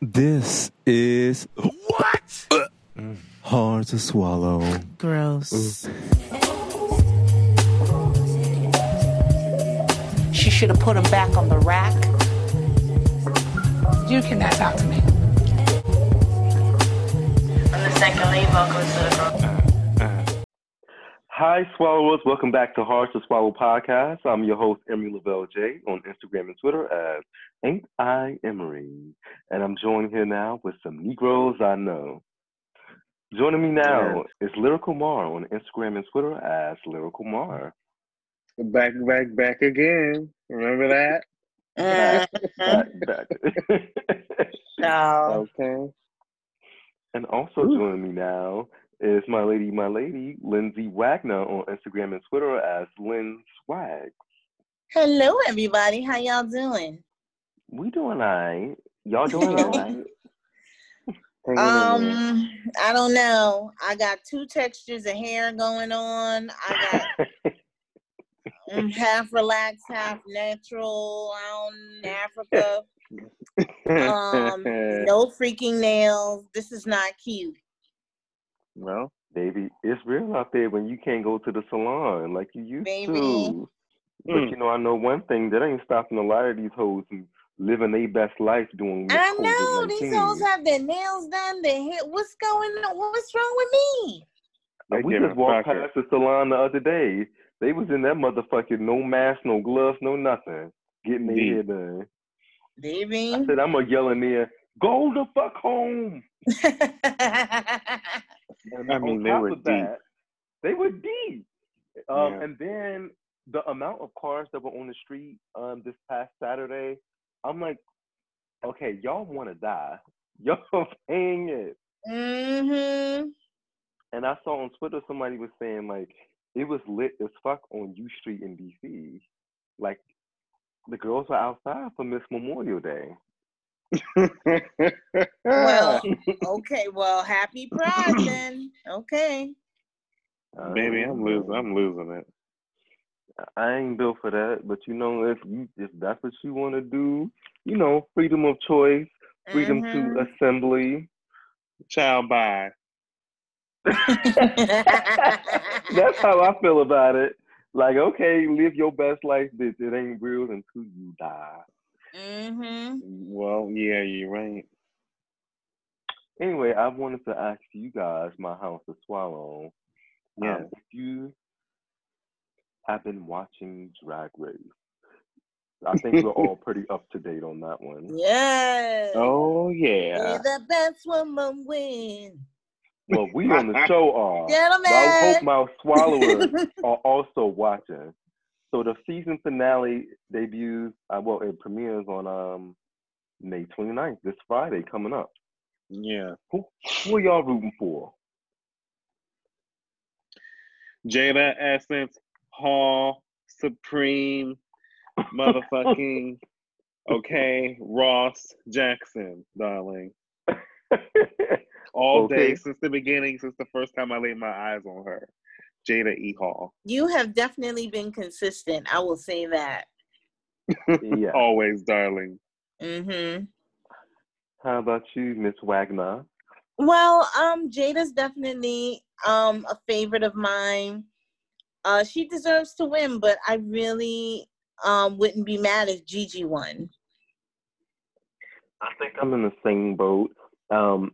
This is What? hard to swallow. Gross. She should have put him back on the rack. You cannot talk to me. On the second lead vocals to the girl. Hi, swallowers. Welcome back to Hard to Swallow podcast. I'm your host, Emery Lavelle J, on Instagram and Twitter as Ain't I Emery. And I'm joined here now with some Negroes I know. Joining me now is Lyrical Mar on Instagram and Twitter as Lyrical Mar. Back, back, back again. Remember that? Uh-huh. Back, back. No. Okay. and also joining me now is my lady, my lady, Lindsay Wagner on Instagram and Twitter as Lynn Swag. Hello, everybody. How y'all doing? We doing all right. Y'all doing all right? Hanging in there. Um, I don't know. I got two textures of hair going on. I got mm, half relaxed, half natural out in Africa. Um, no freaking nails. This is not cute. Well, Baby, it's real out there when you can't go to the salon like you used Baby. to. But Mm. you know, I know one thing that ain't stopping a lot of these hoes from living their best life doing I know these COVID-19. hoes have their nails done. Their hair. What's going on? What's wrong with me? they we just walked fucker. past the salon the other day. They was in that motherfucking no mask, no gloves, no nothing, getting their Indeed. hair done. Baby. I said, I'm gonna yell in there, go the fuck home. And I mean, on they top were of that, they were deep. Um, Yeah. And then the amount of cars that were on the street um, this past Saturday, I'm like, okay, y'all want to die. Y'all paying it. mm-hmm. And I saw on Twitter somebody was saying like it was lit as fuck on U Street in DC. Like the girls were outside for Miss Memorial Day. Well, okay. Well, happy Pride then. Okay. baby, I'm Um, losing. I'm losing it. I ain't built for that, but you know, if you if that's what you want to do, you know, freedom of choice, freedom Mhm. to assembly. Child, bye. That's how I feel about it. Like, okay, live your best life, bitch. It ain't real until you die. Mm-hmm. Well, yeah, you're right. Anyway, I wanted to ask you guys, my house to swallow. Yeah. Um, if you have been watching Drag Race, I think we're all pretty up to date on that one. Yes. oh May yeah. the best woman win. Well, we on the show are. But I hope my swallowers are also watching. So the season finale debuts, uh, well, it premieres on um May 29th, this Friday coming up. Yeah. Who, who are y'all rooting for? Jaida Essence, Hall, Supreme, motherfucking, okay, Ross Jackson, darling. All Okay. day since the beginning, since the first time I laid my eyes on her. Jaida E. Hall. you have definitely been consistent. I will say that. yeah. Always, darling. Mm-hmm. How about you, Miss Wagner? Well, um, Jaida's definitely um a favorite of mine. Uh, she deserves to win, but I really um wouldn't be mad if Gigi won. I think I'm in the same boat. Um,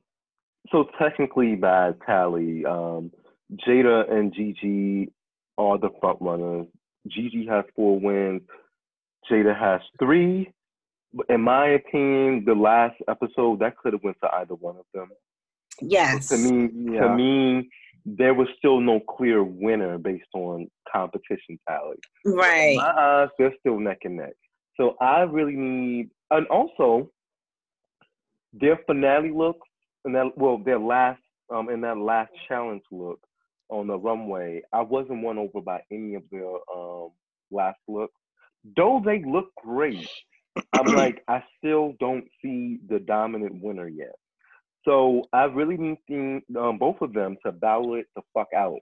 so technically, by tally, um, Jaida and Gigi are the front runners. Gigi has four wins. Jaida has three. In my opinion, the last episode that could have went to either one of them. Yes. To me, Yeah. to me, there was still no clear winner based on competition tally. Right. In my eyes, they're still neck and neck. So I really need, and also their finale look, and that well, their last, um, in that last challenge look on the runway, I wasn't won over by any of their um last looks. Though they look great, I'm like, I still don't see the dominant winner yet. So I really need um, both of them to battle it the fuck out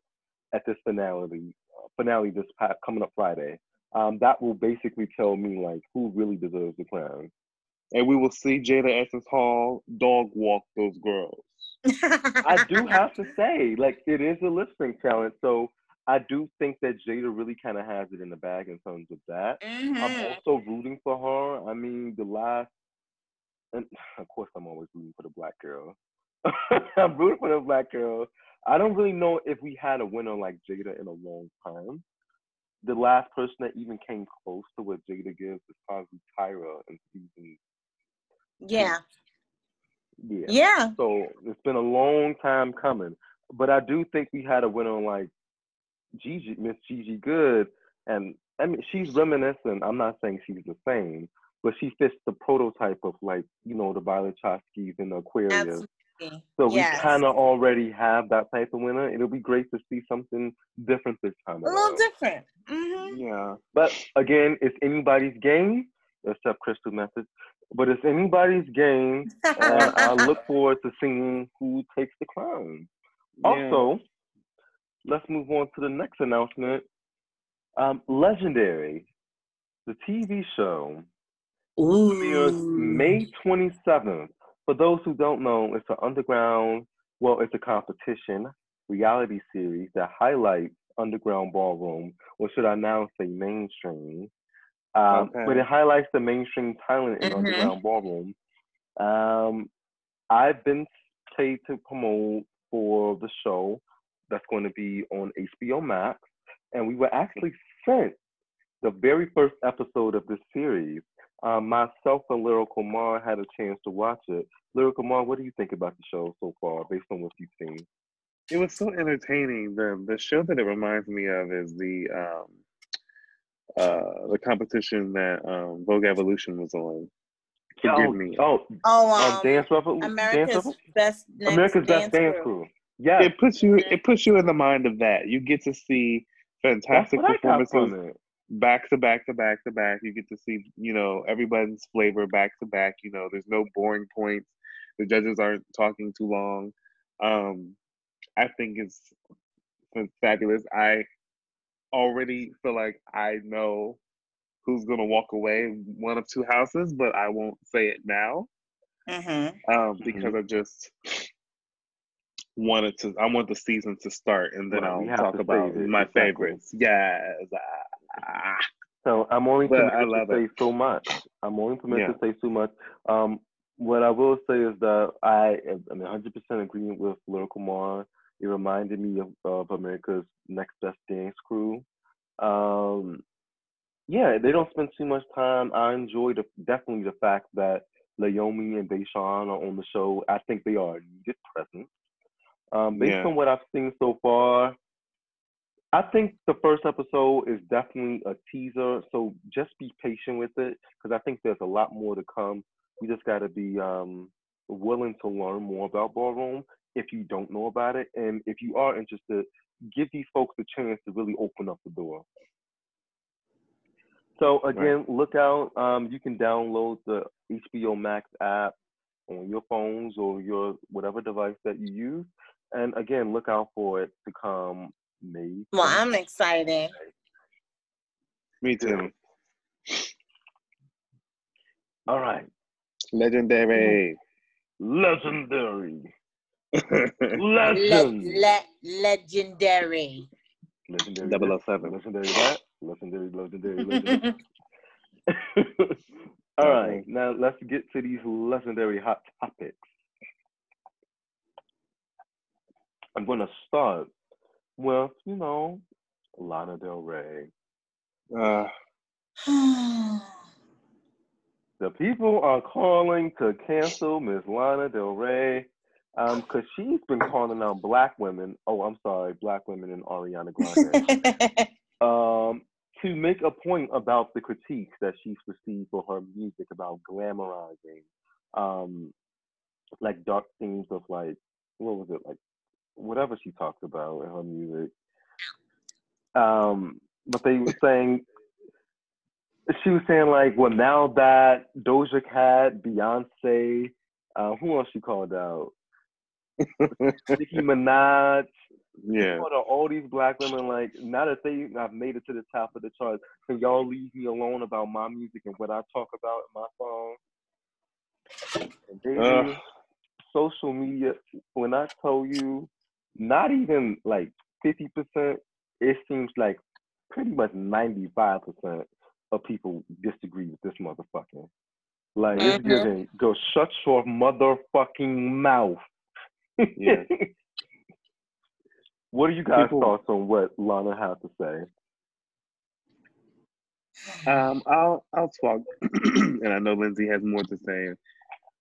at this finale, uh, finale this pa- coming up Friday. Um, that will basically tell me like who really deserves the crown. and we will see Jaida Essence Hall dog walk those girls. I do have to say, like, it is a lip sync challenge, so I do think that Jaida really kind of has it in the bag in terms of that. I'm Mhm. also rooting for her. I mean, the last, and of course, I'm always rooting for the black girl. I'm rooting for the black girl. I don't really know if we had a winner like Jaida in a long time. The last person that even came close to what Jaida gives is probably Tyra in season. Yeah. Yeah. Yeah. So it's been a long time coming. But I do think we had a winner like Gigi, Miss Gigi Goode, and I mean she's reminiscent. I'm not saying she's the same, but she fits the prototype of like you know the Violet Chachkis and the Aquarias. Absolutely. So we yes. kind of already have that type of winner. It'll be great to see something different this time. a little around. different. hmm Yeah. But again, it's anybody's game, except Crystal Methyd. But it's anybody's game, and I look forward to seeing who takes the crown. Yeah. Also, let's move on to the next announcement. Um, Legendary, the TV show, premieres May 27th. For those who don't know, it's an underground, well, it's a competition reality series that highlights underground ballroom, or should I now say mainstream. Um, But it highlights the mainstream talent in Mhm. underground ballroom. Um, I've been paid to promote for the show that's going to be on HBO Max, and we were actually sent the very first episode of this series. Um, myself and Lyrical Mar had a chance to watch it. Lyrical Mar, what do you think about the show so far, based on what you've seen? It was so entertaining. The the show that it reminds me of is the um uh the competition that um Vogue Evolution was on. Forgive oh, me. Oh, Oh, um, um, Dance Revolution. America's Revolution? best next America's Best Dance crew. Crew. Yes, It puts you it puts you in the mind of that. You get to see fantastic what I got performances back to back to back to back. You get to see, you know, everybody's flavor back to back. You know, there's no boring points. The judges aren't talking too long. Um, I think it's it's fabulous. I already feel like I know who's gonna walk away one of two houses, but I won't say it now Mm-hmm. um, because I just wanted to. I want the season to start, and then Right, we I'll talk about it, my exactly. favorites. Yes. Ah. So I'm only But permitted to love say so much. I'm only permitted Yeah. to say so much. Um, what I will say is that I am 100% agreeing with Lyrical Mar. It reminded me of, of America's Next Best Dance Crew. Um, yeah, they don't spend too much time. I enjoy the definitely the fact that Naomi and Dashaun are on the show. I think they are a needed presence. Um, based Yeah. on what I've seen so far, I think the first episode is definitely a teaser, so just be patient with it because I think there's a lot more to come. We just got to be um, willing to learn more about ballroom if you don't know about it, and if you are interested, give these folks a chance to really open up the door. So again, look out. Um, you can download the HBO Max app on your phones or your whatever device that you use, and again, look out for it to come May. Well, I'm excited. Me too. All right. Legendary. Legendary. Le- Legend. le- legendary. Legendary. Double this, oh seven. Legendary that. Legendary, legendary, legendary. All right. Now let's get to these legendary hot topics. I'm going to start with, you know, Lana Del Rey. Uh, The people are calling to cancel Miss Lana Del Rey um, because she's been calling out black women. Oh, I'm sorry, black women and Ariana Grande. um, to make a point about the critiques that she's received for her music about glamorizing, um, like dark themes of like, what was it, like whatever she talked about in her music. Um, but they were saying, she was saying like, well, now that Doja Cat, Beyonce, uh, who else she called out? Nicki Minaj, yeah. all these black women like now that they have made it to the top of the charts can y'all leave me alone about my music and what i talk about in my song Baby, Ugh. social media. When I told you, not even like fifty percent. It seems like pretty much ninety-five percent of people disagree with this motherfucker. Like it's Mhm. giving go shut your motherfucking mouth. Yeah. what are you guys' People- thoughts on what Lana had to say? Um, I'll I'll talk, and I know Lindsay has more to say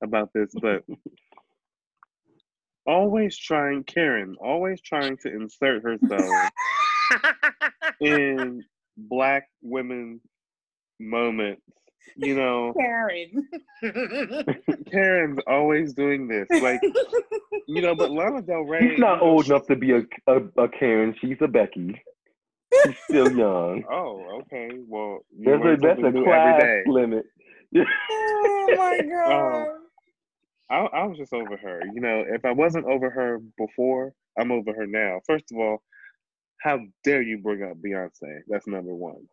about this, but always trying, Karen, always trying to insert herself in black women moments. You know, Karen. Karen's always doing this, like you know. But Lana Del Rey, She's not old she- enough to be a, a, a Karen. She's a Becky. She's still young. Oh, okay. Well, you There's a, that's a class limit. oh my oh, god. I, I was just over her. You know, if I wasn't over her before, I'm over her now. First of all, how dare you bring up Beyonce? That's number one.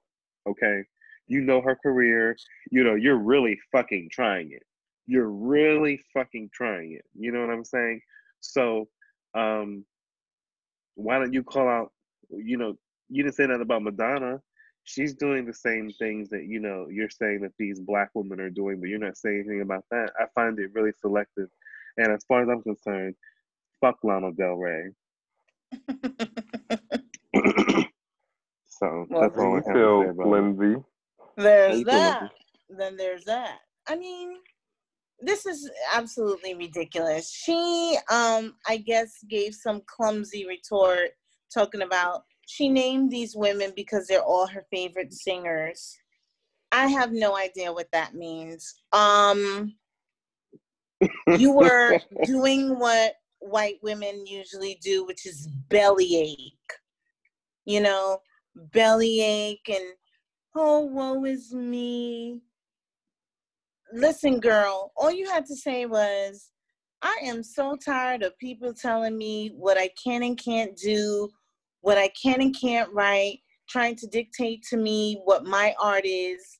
Okay? You know her career. You know, you're really fucking trying it. You're really fucking trying it. You know what I'm saying? So, um, why don't you call out, you know, you didn't say nothing about Madonna. She's doing the same things that, you know, you're saying that these black women are doing, but you're not saying anything about that. I find it really selective. And as far as I'm concerned, fuck Lana Del Rey. so Well, that's all I you have to say feel, about. Lindsay? There's that. Then there's that. I mean, this is absolutely ridiculous. She, um, I guess, gave some clumsy retort talking about she named these women because they're all her favorite singers. I have no idea what that means. Um, you were doing what white women usually do, which is bellyache. You know, bellyache and oh, woe is me. Listen, girl, all you had to say was, I am so tired of people telling me what I can and can't do, what I can and can't write, trying to dictate to me what my art is.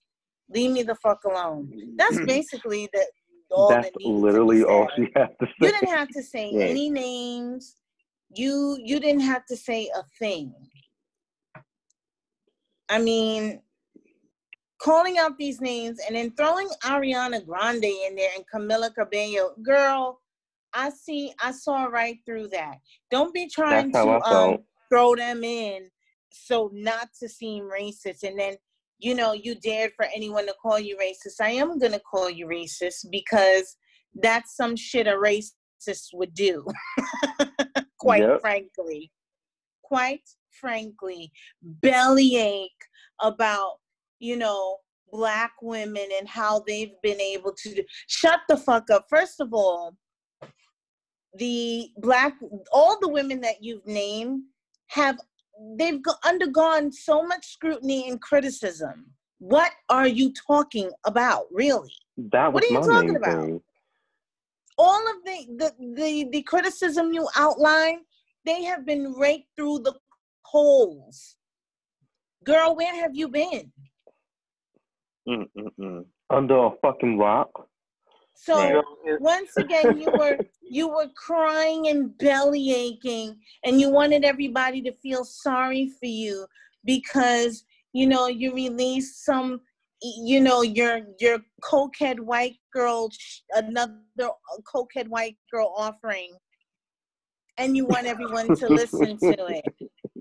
Leave me the fuck alone. That's basically the all That's that literally all she had to say. You didn't have to say Right. any names. You you didn't have to say a thing. I mean, calling out these names and then throwing Ariana Grande in there and Camila Cabello, girl, I see I saw right through that. Don't be trying to um throw them in so not to seem racist and then you know you dared for anyone to call you racist. I am gonna call you racist because that's some shit a racist would do. Quite Yep. frankly. Quite frankly. Bellyache about, you know, black women and how they've been able to do shut the fuck up. First of all, the black all the women that you've named have they've undergone so much scrutiny and criticism. What are you talking about, really? That was What are you talking about? thing. All of the the the, the criticism you outline, they have been raked through the holes. Girl, where have you been? Mm, mm, mm. Under a fucking rock. So Right. once again, you were you were crying and belly aching, and you wanted everybody to feel sorry for you because you know you released some, you know your your cokehead white girl, another cokehead white girl offering, and you want everyone to listen to it.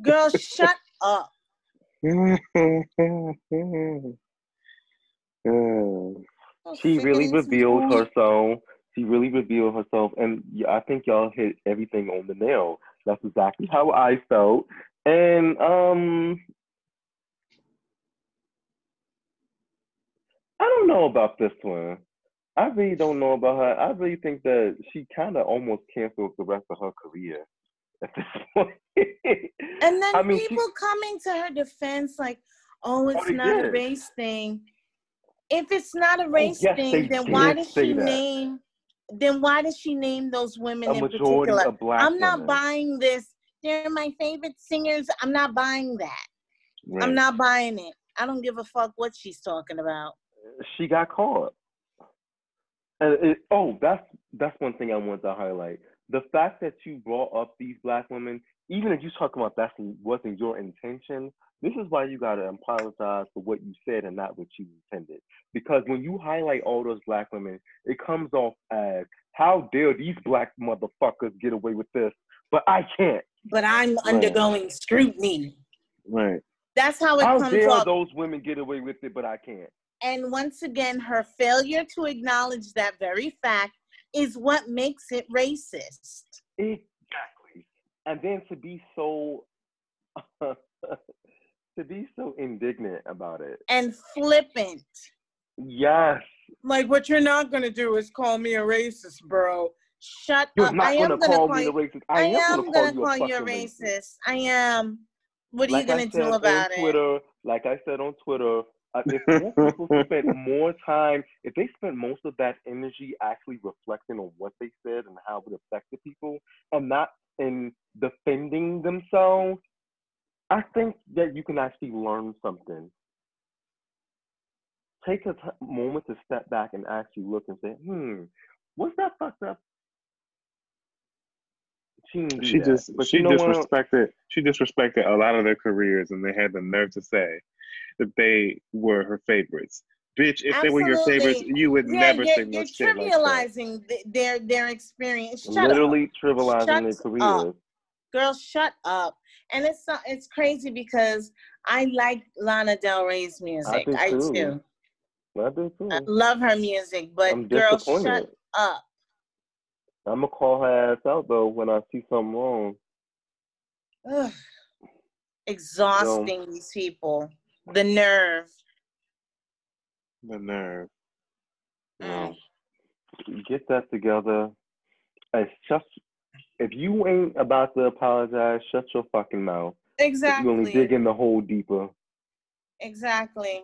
Girl, shut up. Uh, She really revealed herself. She really revealed herself, and I think y'all hit everything on the nail. That's exactly how I felt. And um, I don't know about this one. I really don't know about her. I really think that she kind of almost canceled the rest of her career at this point. And then I mean, she- people coming to her defense like, oh, it's they not a race thing. If it's not a oh, race Oh, yes, thing, then why did does she that. name then why does she name those women a in particular? I'm not women. buying this. They're my favorite singers. I'm not buying that. right. I'm not buying it. I don't give a fuck what she's talking about. She got caught. And it, oh, that's that's one thing I want to highlight. The fact that you brought up these black women, even if you talk about that wasn't your intention, this is why you gotta apologize for what you said and not what you intended. Because when you highlight all those black women, it comes off as how dare these black motherfuckers get away with this, but I can't. But I'm undergoing scrutiny. Right. That's how it How comes dare off. those women get away with it, but I can't. And once again, her failure to acknowledge that very fact is what makes it racist. Exactly. And then to be so to be so indignant about it. And flippant. Yes. Like, what you're not going to do is call me a racist, bro. Shut You're up. not I am going to call call me a you. racist. I, I, am gonna going to call call you a you a fucking racist. I am. What are like you going to said do on about it? Twitter, like I said on Twitter, uh, if more people spent more time, if they spent most of that energy actually reflecting on what they said and how it affected people, and not in defending themselves, I think that you can actually learn something. Take a t- moment to step back and actually look and say, "Hmm, what's that fucked up?" She, She that. just she you know disrespected she disrespected a lot of their careers, and they had the nerve to say that they were her favorites. Bitch, if they were your favorites, you would Yeah, never you're, say you're no shit like trivializing th- their their experience. Shut up. Literally trivializing Shut their up. careers. girl shut up and it's so- it's crazy because i like lana del rey's music i, too. do I do too. i love her music but I'm girl shut up I'm gonna call her ass out though when I see something wrong. Ugh. exhausting these people the nerve The nerve. Mm. Get that together. It's just if you ain't about to apologize, shut your fucking mouth. Exactly. You only dig in the hole deeper. exactly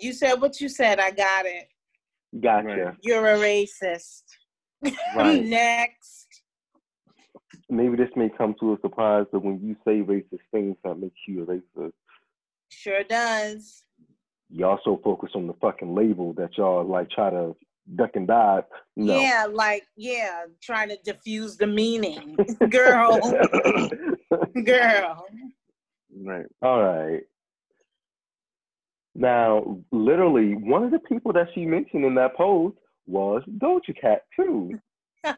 you said what you said i got it Gotcha. Right. you're a racist Right. next Maybe this may come to a surprise, but when you say racist things, that makes you a racist. sure does Y'all so focus on the fucking label that y'all like try to duck and dive. No. yeah like yeah trying to diffuse the meaning girl girl Right. All right. Now, literally, one of the people that she mentioned in that post was Doja Cat too.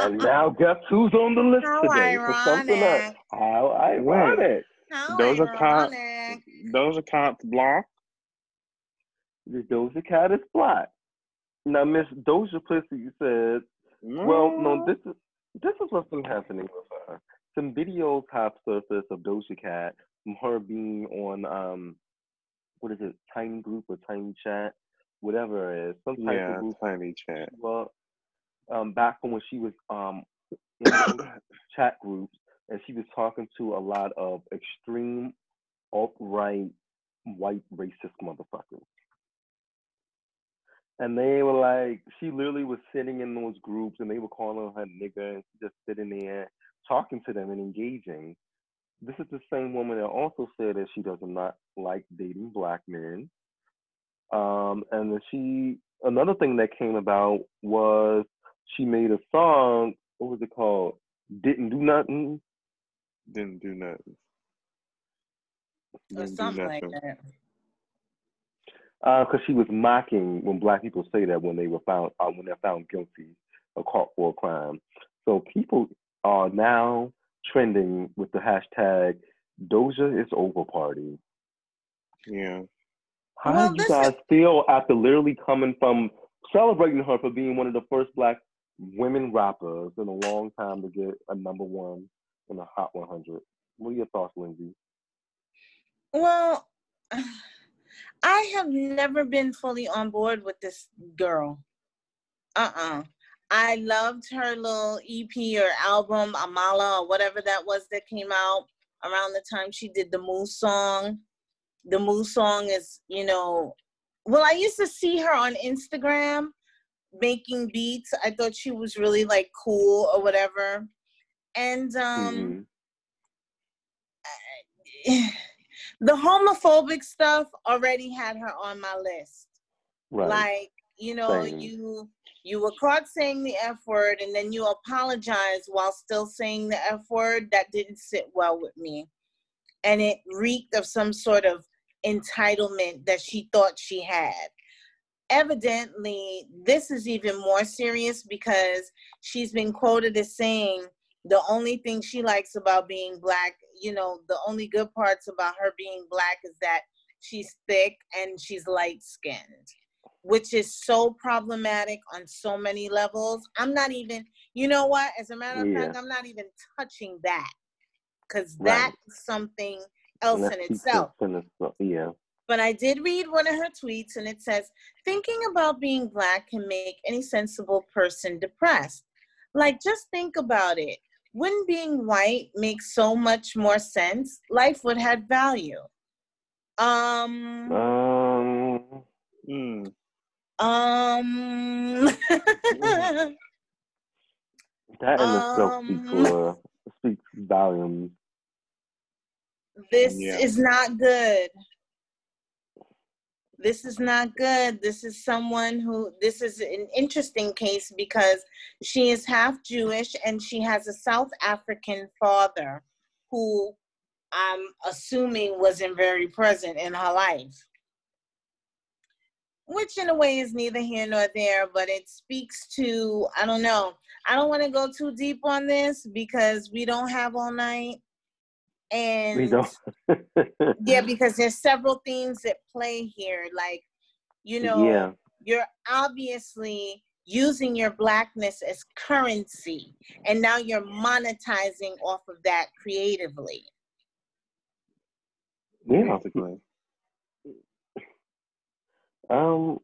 And now guess who's on the list How today for something else? ironic. How ironic. How Those are cop- ironic. Those accounts blocked. The Doja Cat is black. Now, Miss Doja Pussy said, well, no, this is this is what's been happening with her. Some videos have surfaced of Doja Cat from her being on um what is it, Tiny Group or Tiny Chat, whatever it is, some type Yeah, of group. tiny chat. Well, um, back when when she was um in chat groups, and she was talking to a lot of extreme alt right white racist motherfuckers. And they were like, she literally was sitting in those groups and they were calling her nigga and she just sitting there talking to them and engaging. This is the same woman that also said that she does not like dating black men. Um, and then she, another thing that came about was she made a song, what was it called? Didn't Do Nothing. Didn't do nothing. Or Didn't do something like nothing. that. Because she was mocking when black people say that when they were found uh, when they're found guilty or caught for a crime. So people are now trending with the hashtag Doja is over party. Yeah. How Well, do you listen- guys feel after literally coming from celebrating her for being one of the first black women rappers in a long time to get a number one in the Hot 100? What are your thoughts, Lindsay? Well, I have never been fully on board with this girl. Uh uh I loved her little EP or album, Amala, or whatever that was that came out around the time she did the Moose song. The Moose song is, you know, well, I used to see her on Instagram making beats. I thought she was really like cool or whatever. And um, Mhm. The homophobic stuff already had her on my list. Right. Like, you know, Same. you You were caught saying the F word and then you apologized while still saying the F word. That didn't sit well with me. And it reeked of some sort of entitlement that she thought she had. Evidently, this is even more serious because she's been quoted as saying the only thing she likes about being black, you know, the only good parts about her being black is that she's thick and she's light skinned which is so problematic on so many levels. I'm not even, you know what? As a matter of Yeah. fact, I'm not even touching that because Right. that's something else in itself. in itself. Yeah. But I did read one of her tweets and it says, thinking about being black can make any sensible person depressed. Like, just think about it. Wouldn't being white make so much more sense? Life would have value. Um, Um. Mm. um, That in itself speaks Um, for speaks volumes. this Yeah. is not good. This is not good. This is someone who, this is an interesting case because she is half Jewish and she has a South African father who I'm assuming wasn't very present in her life. Which, in a way, is neither here nor there, but it speaks to, I don't know. I don't want to go too deep on this because we don't have all night. And We don't. yeah, because there's several things that play here. Like, you know, Yeah. you're obviously using your blackness as currency, and now you're monetizing off of that creatively. Yeah. Um,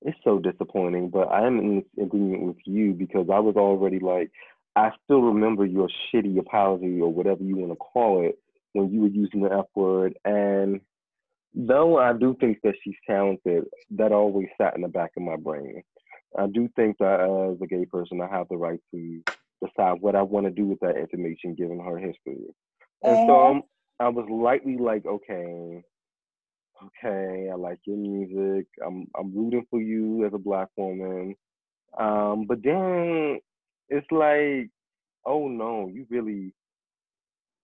it's so disappointing, but I am in agreement with you because I was already like, I still remember your shitty apology or whatever you want to call it when you were using the F word. And though I do think that she's talented, that always sat in the back of my brain. I do think that as a gay person, I have the right to decide what I want to do with that information given her history. And so Uh-huh. um, I was lightly like, okay, okay, I like your music. I'm I'm rooting for you as a black woman. Um, but then it's like, oh no, you really,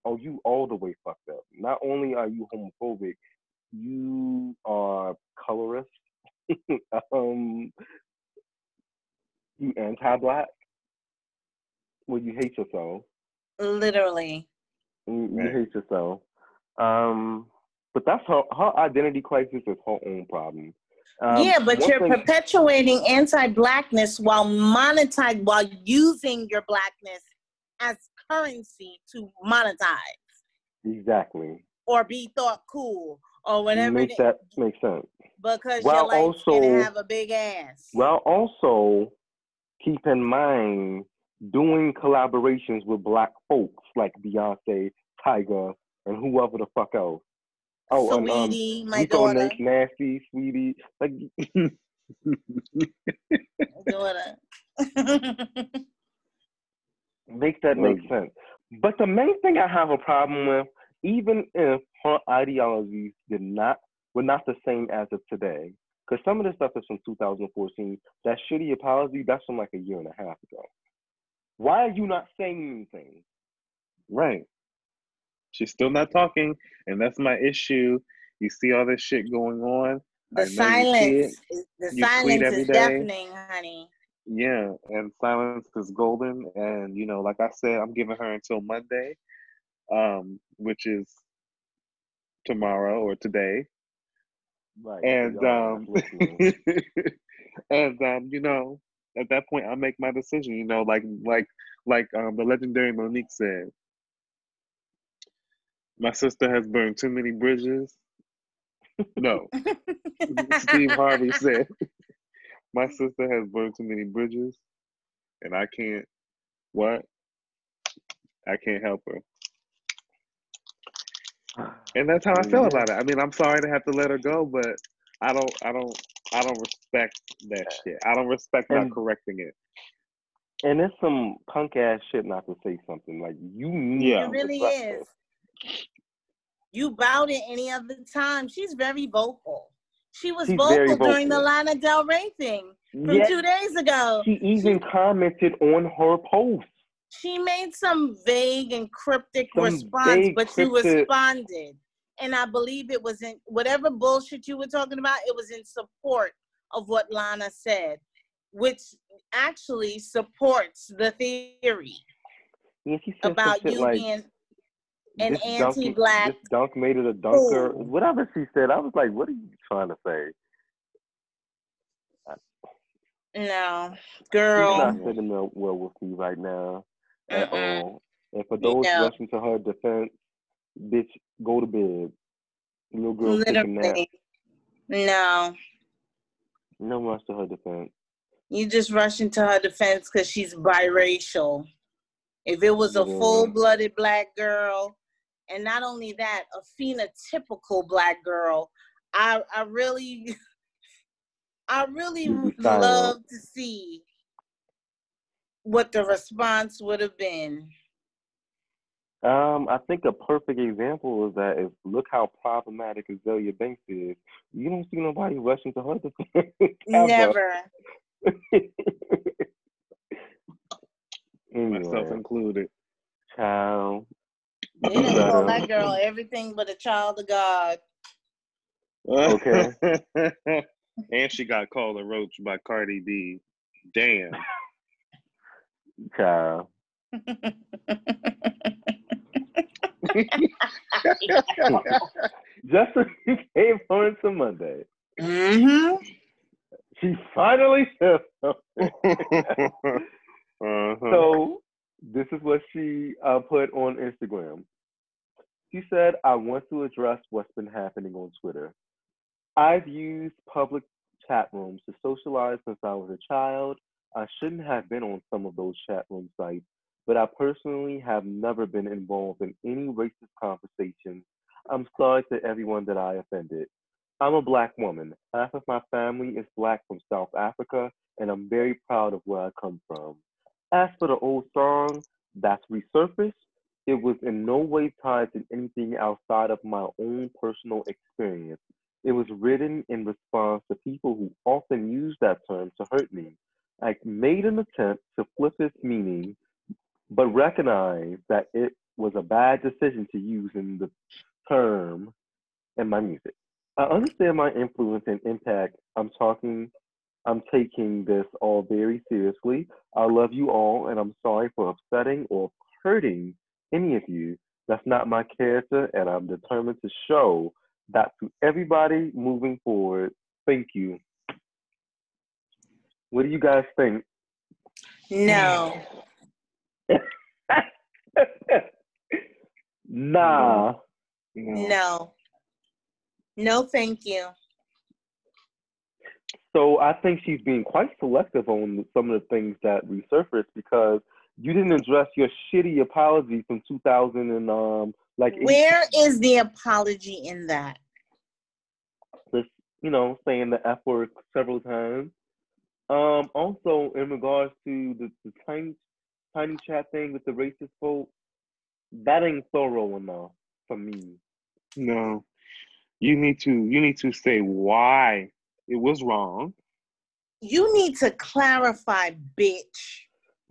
oh you all the way fucked up. Not only are you homophobic, you are colorist. um, you anti-black. Well, you hate yourself. Literally. You, you Right. hate yourself. Um, but that's her her identity crisis is her own problem. Um, yeah, but you're thing- perpetuating anti-blackness while monetize while using your blackness as currency to monetize exactly or be thought cool or whatever make it, that make sense. because While you're like also- and have a big ass. Well, also keep in mind doing collaborations with black folks like Beyonce, Tyga, and whoever the fuck else. Oh, and um, Sweetie, my Rico daughter, Nate, Nasty, Sweetie, like daughter. make that make sense. But the main thing I have a problem with, even if her ideologies did not were not the same as of today, because some of the stuff is from 2014. That shitty apology, that's from like a year and a half ago. Why are you not saying anything? Right. She's still not talking, and that's my issue. You see all this shit going on. the I know you see silence, it. the You tweet silence is day. deafening, honey. Yeah, and silence is golden. And you know, like I said, I'm giving her until Monday, um, which is tomorrow or today. Right. And um, and um, you know, at that point, I'll make my decision. You know, like like like um, the legendary Monique said, my sister has burned too many bridges. No, Steve Harvey said, my sister has burned too many bridges, and I can't. What? I can't help her. And that's how I feel about it. I mean, I'm sorry to have to let her go, but I don't, I don't, I don't respect that shit. I don't respect not correcting it. and it's some punk ass shit not to say something. Like you need Yeah. It really is. You bowed it any other time. She's very vocal. She was very vocal during the. Lana Del Rey thing. from Yet two days ago. she even commented on her post. She made some vague and cryptic Some response, vague, but she cryptic- responded. And I believe it was in whatever bullshit you were talking about, it was in support of what Lana said, which actually supports the theory Yeah, she about you like, being an dunk- anti-black This dunk made it a dunker. fool. Whatever she said, I was like, what are you trying to say? No, girl. She's not sitting well with me right now at Mm-mm. all. And for those No. rushing to her defense, bitch, go to bed. Little girl nap. Literally. No. No rush to her defense. You just rush into her defense because she's biracial. If it was a Yeah. full blooded black girl, and not only that, a phenotypical black girl, I I really I really You'd be would silent. love to see what the response would have been. Um, I think a perfect example is that is look how problematic Azealia Banks is. You don't see nobody rushing to her defense. ever. Never. Myself included. child. They didn't call that girl everything but a child of God. Okay. and she got called a roach by Cardi B. Damn. Child. Just as she came home on to Monday, hmm she finally said something. uh-huh. So this is what she uh, put on Instagram. She said, I want to address what's been happening on Twitter. I've used public chat rooms to socialize since I was a child. I shouldn't have been on some of those chat room sites, but I personally have never been involved in any racist conversations. I'm sorry to everyone that I offended. I'm a black woman. Half of my family is black from South Africa, and I'm very proud of where I come from. As for the old song that's resurfaced, it was in no way tied to anything outside of my own personal experience. It was written in response to people who often use that term to hurt me. I made an attempt to flip its meaning, but recognized that it was a bad decision to use in the term in my music. I understand my influence and impact. I'm talking I'm taking this all very seriously. I love you all, and I'm sorry for upsetting or hurting any of you. That's not my character, and I'm determined to show that to everybody moving forward. Thank you. What do you guys think? No. nah. No. No, thank you. So I think she's being quite selective on some of the things that resurfaced because you didn't address your shitty apology from 2000 and um like Where is the apology in that? this, you know, saying the F word several times. Um, also in regards to the, the tiny tiny chat thing with the racist vote, that ain't thorough enough for me. No. You need to you need to say why it was wrong. You need to clarify, bitch,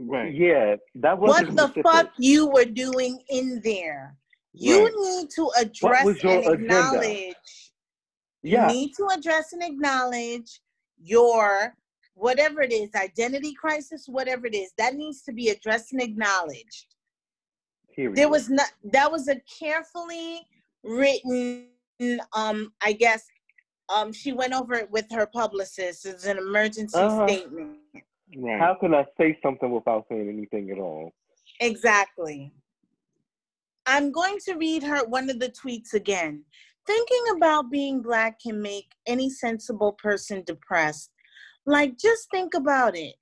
Right. Yeah, that wasn't the specific. fuck you were doing in there. You Right. need to address was your and agenda? acknowledge. Yeah, You need to address and acknowledge your whatever it is, identity crisis, whatever it is, that needs to be addressed and acknowledged. period. There was not that was a carefully written um I guess um she went over it with her publicist as an emergency Uh-huh. statement. Right. How can I say something without saying anything at all? Exactly. I'm going to read her one of the tweets again. Thinking about being black can make any sensible person depressed. Like, just think about it.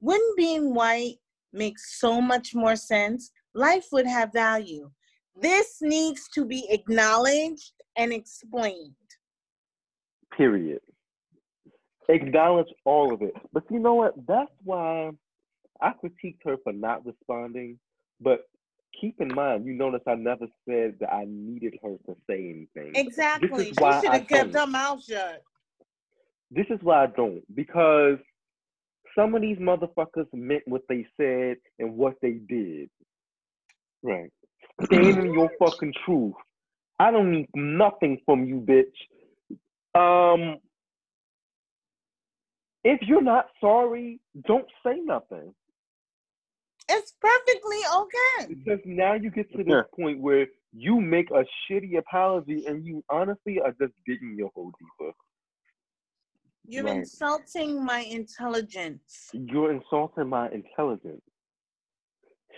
Wouldn't being white make so much more sense? Life would have value. This needs to be acknowledged and explained. Period. Acknowledge all of it. But you know what? That's why I critiqued her for not responding. But keep in mind, you notice I never said that I needed her to say anything. Exactly. She should have kept her mouth shut. This is why I don't. Because some of these motherfuckers meant what they said and what they did. Right. Stand in your fucking truth. I don't need nothing from you, bitch. Um, if you're not sorry, don't say nothing. It's perfectly okay. Because now you get to this Yeah. point where you make a shitty apology and you honestly are just digging your hole deeper. You're Right. insulting my intelligence. You're insulting my intelligence.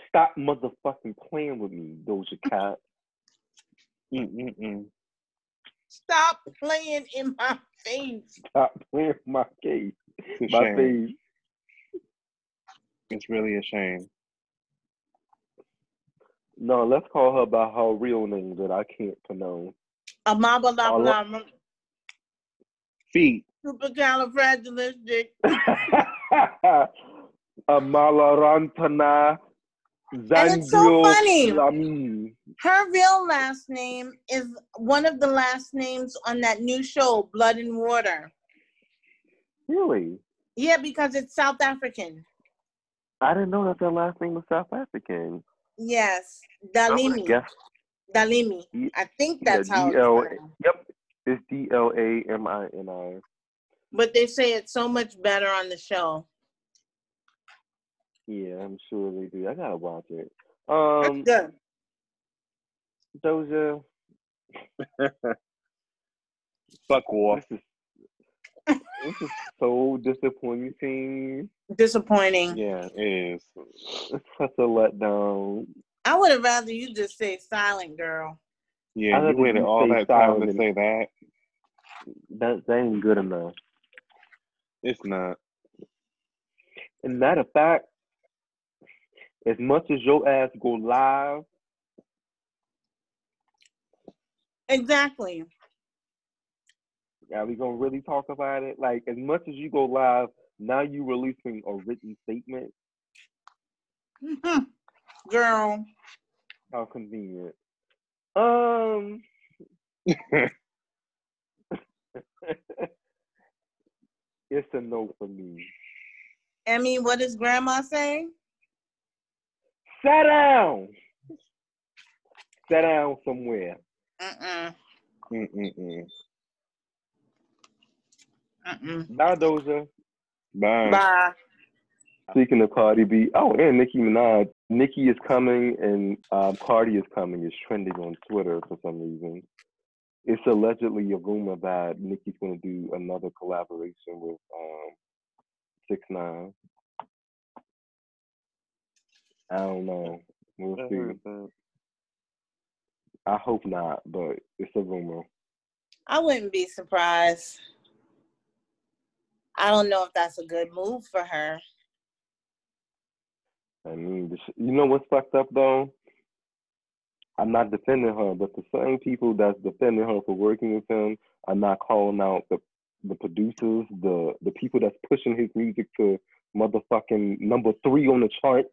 Stop motherfucking playing with me, Doja Cat. Mm-mm-mm. Stop playing in my face. Stop playing with my case, It's a my shame. face. It's really a shame. No, let's call her by her real name that I can't pronounce. Amaba la I blah, Feet. supercalifragilistic. Amalorantana And it's so funny. Her real last name is one of the last names on that new show, Blood and Water. Really? Yeah, because it's South African. I didn't know that their last name was South African. Yes, Dalimi. Dalimi. I think yeah, that's how it's pronounced. Yep, it's D L A M I N I. But they say it's so much better on the show. Yeah, I'm sure they do. I gotta watch it. That's Um, good. Doja, Fuck off. this is this is so disappointing. Disappointing. Yeah, it is. It's such a letdown. I would have rather you just say silent girl. Yeah, I'd you rather waited all that time to silent. say that. That that ain't good enough. It's not. And matter of fact, as much as your ass go live, Exactly. are we gonna really talk about it? Like as much as you go live, now you releasing a written statement. Girl. How convenient. Um it's a no for me. I mean, what does grandma say? Sit down. Sit down somewhere. Mm-mm. Mm-mm. Bye, Doja. Bye. Bye. Speaking of Cardi B, oh, and Nicki Minaj. Nicki is coming and um, Cardi is coming. It's trending on Twitter for some reason. It's allegedly a rumor that Nicki's going to do another collaboration with um, Six Nine. I don't know. We'll I see. I hope not, but it's a rumor. I wouldn't be surprised. I don't know if that's a good move for her. I mean, you know what's fucked up though? I'm not defending her, but the same people that's defending her for working with him are not calling out the the producers, the the people that's pushing his music to motherfucking number three on the charts.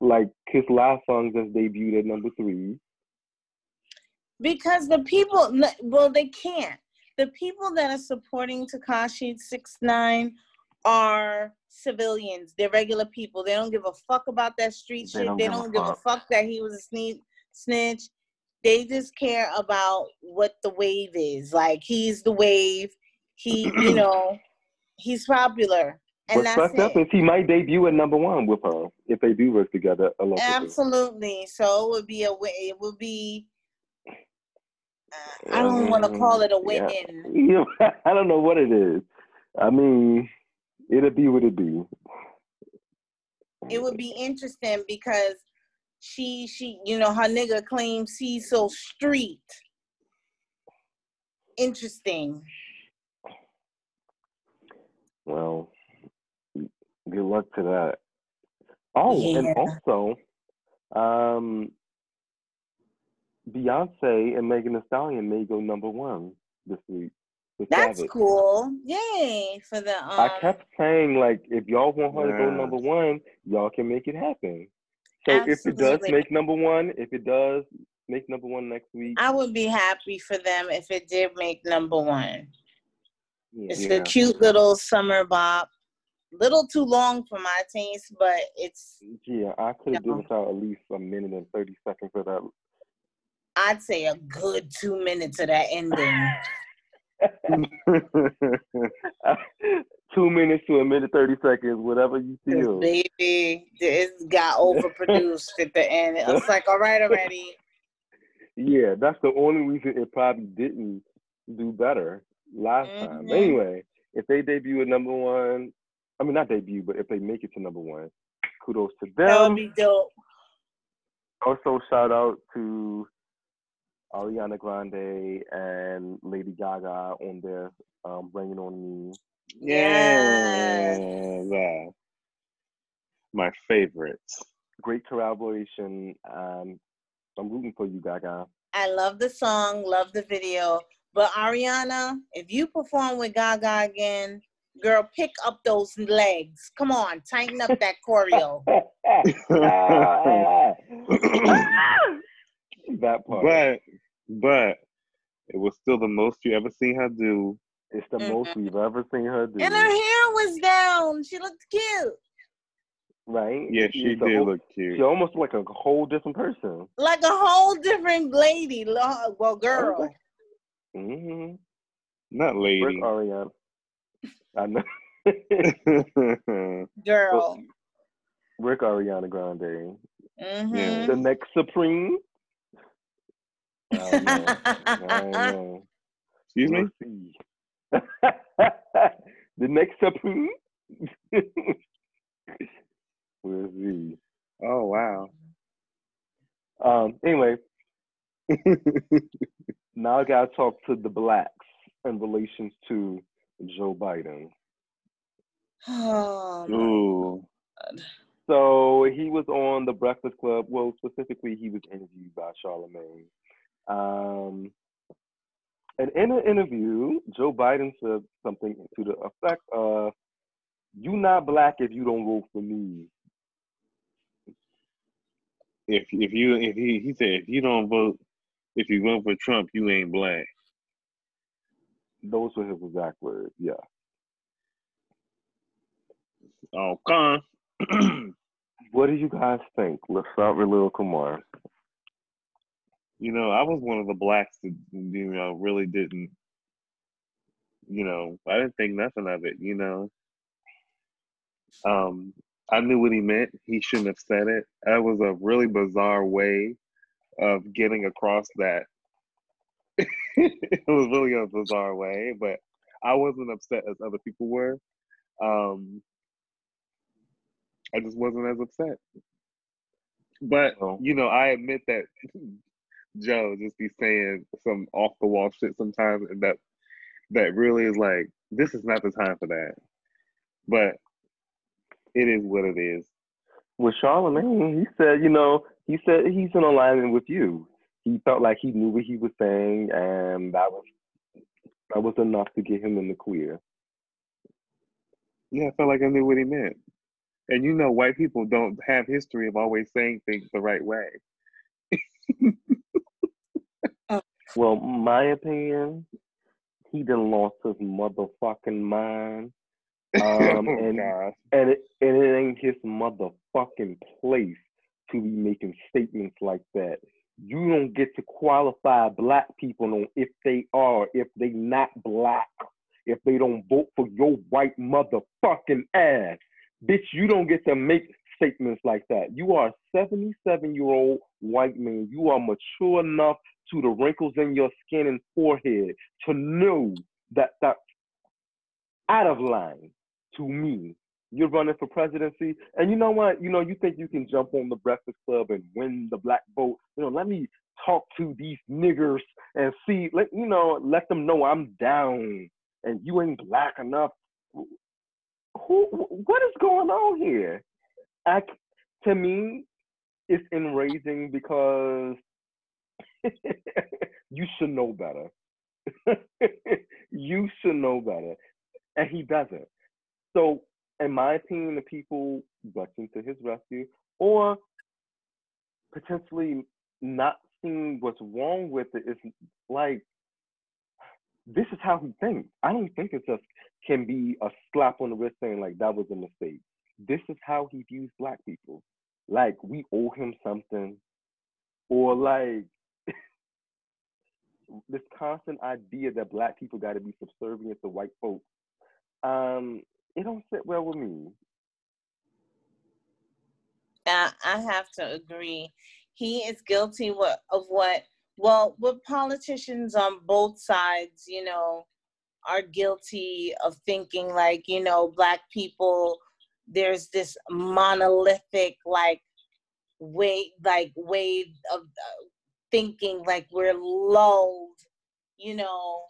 Like his last song just debuted at number three. Because the people, well, they can't. The people that are supporting Tekashi Six Nine are civilians. They're regular people. They don't give a fuck about that street They shit. don't they give don't give a fuck. that he was a sne- snitch. They just care about what the wave is. Like he's the wave. He, you know, he's popular, and What's that's fucked up it. is he might debut at number one with her if they do work together allegedly. Absolutely. So it would be a. It would be. I don't want to call it a win. Yeah. You I don't know what it is. I mean, it'll be what it be. It would be interesting because she, she, you know, her nigga claims he's so street. Interesting. Well, good luck to that. Oh, and also, um, Beyonce and Megan Thee Stallion may go number one this week. with That's Savage. cool. Yay for the um. I kept saying like, if y'all want her to go number one, y'all can make it happen. So if it does make number one, if it does make number one next week, I would be happy for them if it did make number one. yeah. It's Yeah. a cute little summer bop. little too long for my taste, but it's Yeah, I could have No. did without at least a minute and thirty seconds of that. I'd say a good two minutes of that ending. Two minutes to a minute thirty seconds, whatever you feel. baby, it got overproduced at the end. I was like, all right, already. Yeah, that's the only reason it probably didn't do better last time. Mhm. Anyway, if they debut at number one, I mean not debut, but if they make it to number one, kudos to them. That would be dope. Also, shout out to Ariana Grande and Lady Gaga on their um, "Bring It On Me." yeah, Yes. uh, my favorite. Great collaboration. Um, I'm rooting for you, Gaga. I love the song, love the video. But Ariana, if you perform with Gaga again, girl, pick up those legs. Come on, tighten up that choreo. that part. But but it was still the most you ever seen her do. it's the Mhm. most we've ever seen her do. And her hair was down. She looked cute. right? Yeah, she It's did whole- look cute. She almost like a whole different person. Like a whole different lady. Lo- Well, girl. hmm Not lady. Rick. Ariana. I know. Girl. Rick Ariana Grande. Mm-hmm. Yeah. The next Supreme. I don't know. I don't know. Excuse me. The next Supreme. we'll see. Oh wow. Um. Anyway, now I gotta talk to the blacks in relations to Joe Biden. Oh, my Ooh. So he was on the Breakfast Club. Well, specifically, he was interviewed by Charlemagne. Um, and in an interview, Joe Biden said something to the effect of, "You not black if you don't vote for me." If if you if he he said if you don't vote if you vote for Trump you ain't black. Those were his exact words. Yeah. Oh con. What do you guys think? Let's start with Lil Kumar. You know, I was one of the blacks that you know really didn't. You know, I didn't think nothing of it. You know, um, I knew what he meant. He shouldn't have said it. That was a really bizarre way of getting across that. it was really a bizarre way, but I wasn't upset as other people were. Um, I just wasn't as upset. But you know, I admit that Joe just be saying some off the wall shit sometimes, and that that really is like this is not the time for that. But it is what it is. With Charlemagne, he said, you know, he said he's in alignment with you. He felt like he knew what he was saying, and that was that was enough to get him in the queer. Yeah, I felt like I knew what he meant. And you know, white people don't have history of always saying things the right way. Well, my opinion, he done lost his motherfucking mind. Um, oh and and it, and it ain't his motherfucking place to be making statements like that. You don't get to qualify black people on if they are, if they not black, if they don't vote for your white motherfucking ass. Bitch, you don't get to make statements like that. You are a 77 year old white man. You are mature enough to the wrinkles in your skin and forehead to know that that's out of line to me. You're running for presidency, and you know what? You know, you think you can jump on the Breakfast Club and win the black vote. You know, let me talk to these niggers and see. Let you know, let them know I'm down, and you ain't black enough. Who? What is going on here? I, to me, it's enraging because you should know better. you should know better. And he doesn't. So, in my opinion, the people rushing to his rescue or potentially not seeing what's wrong with it is like this is how he thinks. I don't think it just can be a slap on the wrist saying like that was a mistake. This is how he views black people. Like we owe him something, or like this constant idea that black people got to be subservient to white folks. Um, it don't sit well with me. I, have to agree. He is guilty of what, well, what politicians on both sides, you know, are guilty of thinking like, you know, black people, there's this monolithic, like, way, like, way of uh, thinking like we're lulled, you know,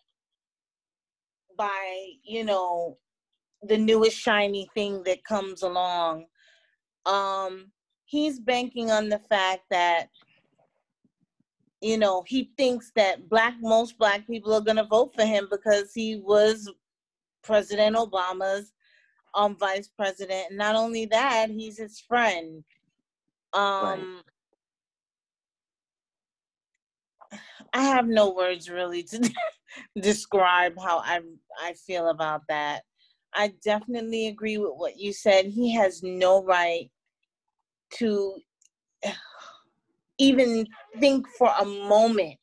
by, you know, the newest shiny thing that comes along. Um, he's banking on the fact that you know he thinks that black most black people are going to vote for him because he was president obama's um vice president. And not only that he's his friend. Um i have no words really to describe how i i feel about that. I definitely agree with what you said. He has no right to even think for a moment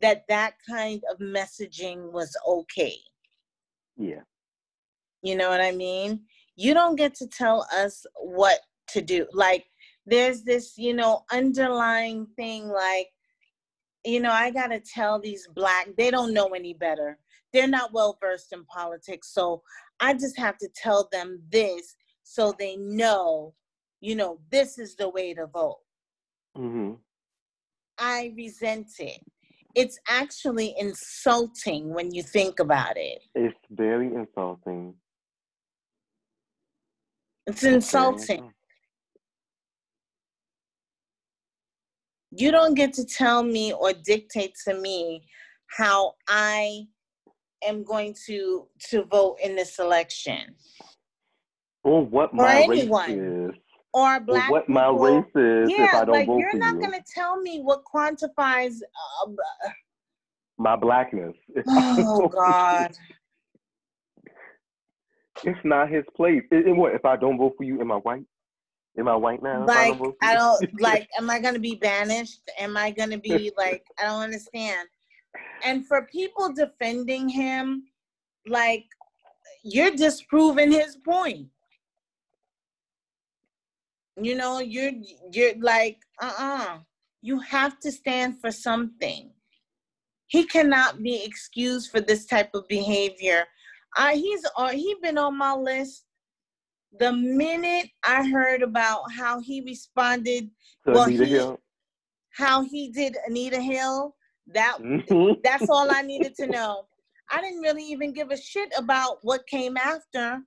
that that kind of messaging was okay. Yeah. You know what I mean? You don't get to tell us what to do. Like, there's this, you know, underlying thing like, you know, I got to tell these black, they don't know any better. They're not well versed in politics. So I just have to tell them this so they know you know, this is the way to vote. Mm-hmm. I resent it. It's actually insulting when you think about it. It's very insulting. It's insulting. You don't get to tell me or dictate to me how I am going to to vote in this election. Or what Or my anyone. race is. Or Or black what my race is yeah, if I don't like vote you're not you. gonna tell me what quantifies. Uh, My blackness. If I don't oh. God. It's not his place. It, what if I don't vote for you? Am I white? Am I white now? if I like don't I don't like am I gonna be banished? Am I gonna be like I don't understand. And for people defending him, like you're disproving his point. You know, you're you're like, uh-uh. You have to stand for something. He cannot be excused for this type of behavior. Uh, he's uh, he been on my list the minute I heard about how he responded, well, Anita he- Hill. how he did Anita Hill, that that's all I needed to know. I didn't really even give a shit about what came after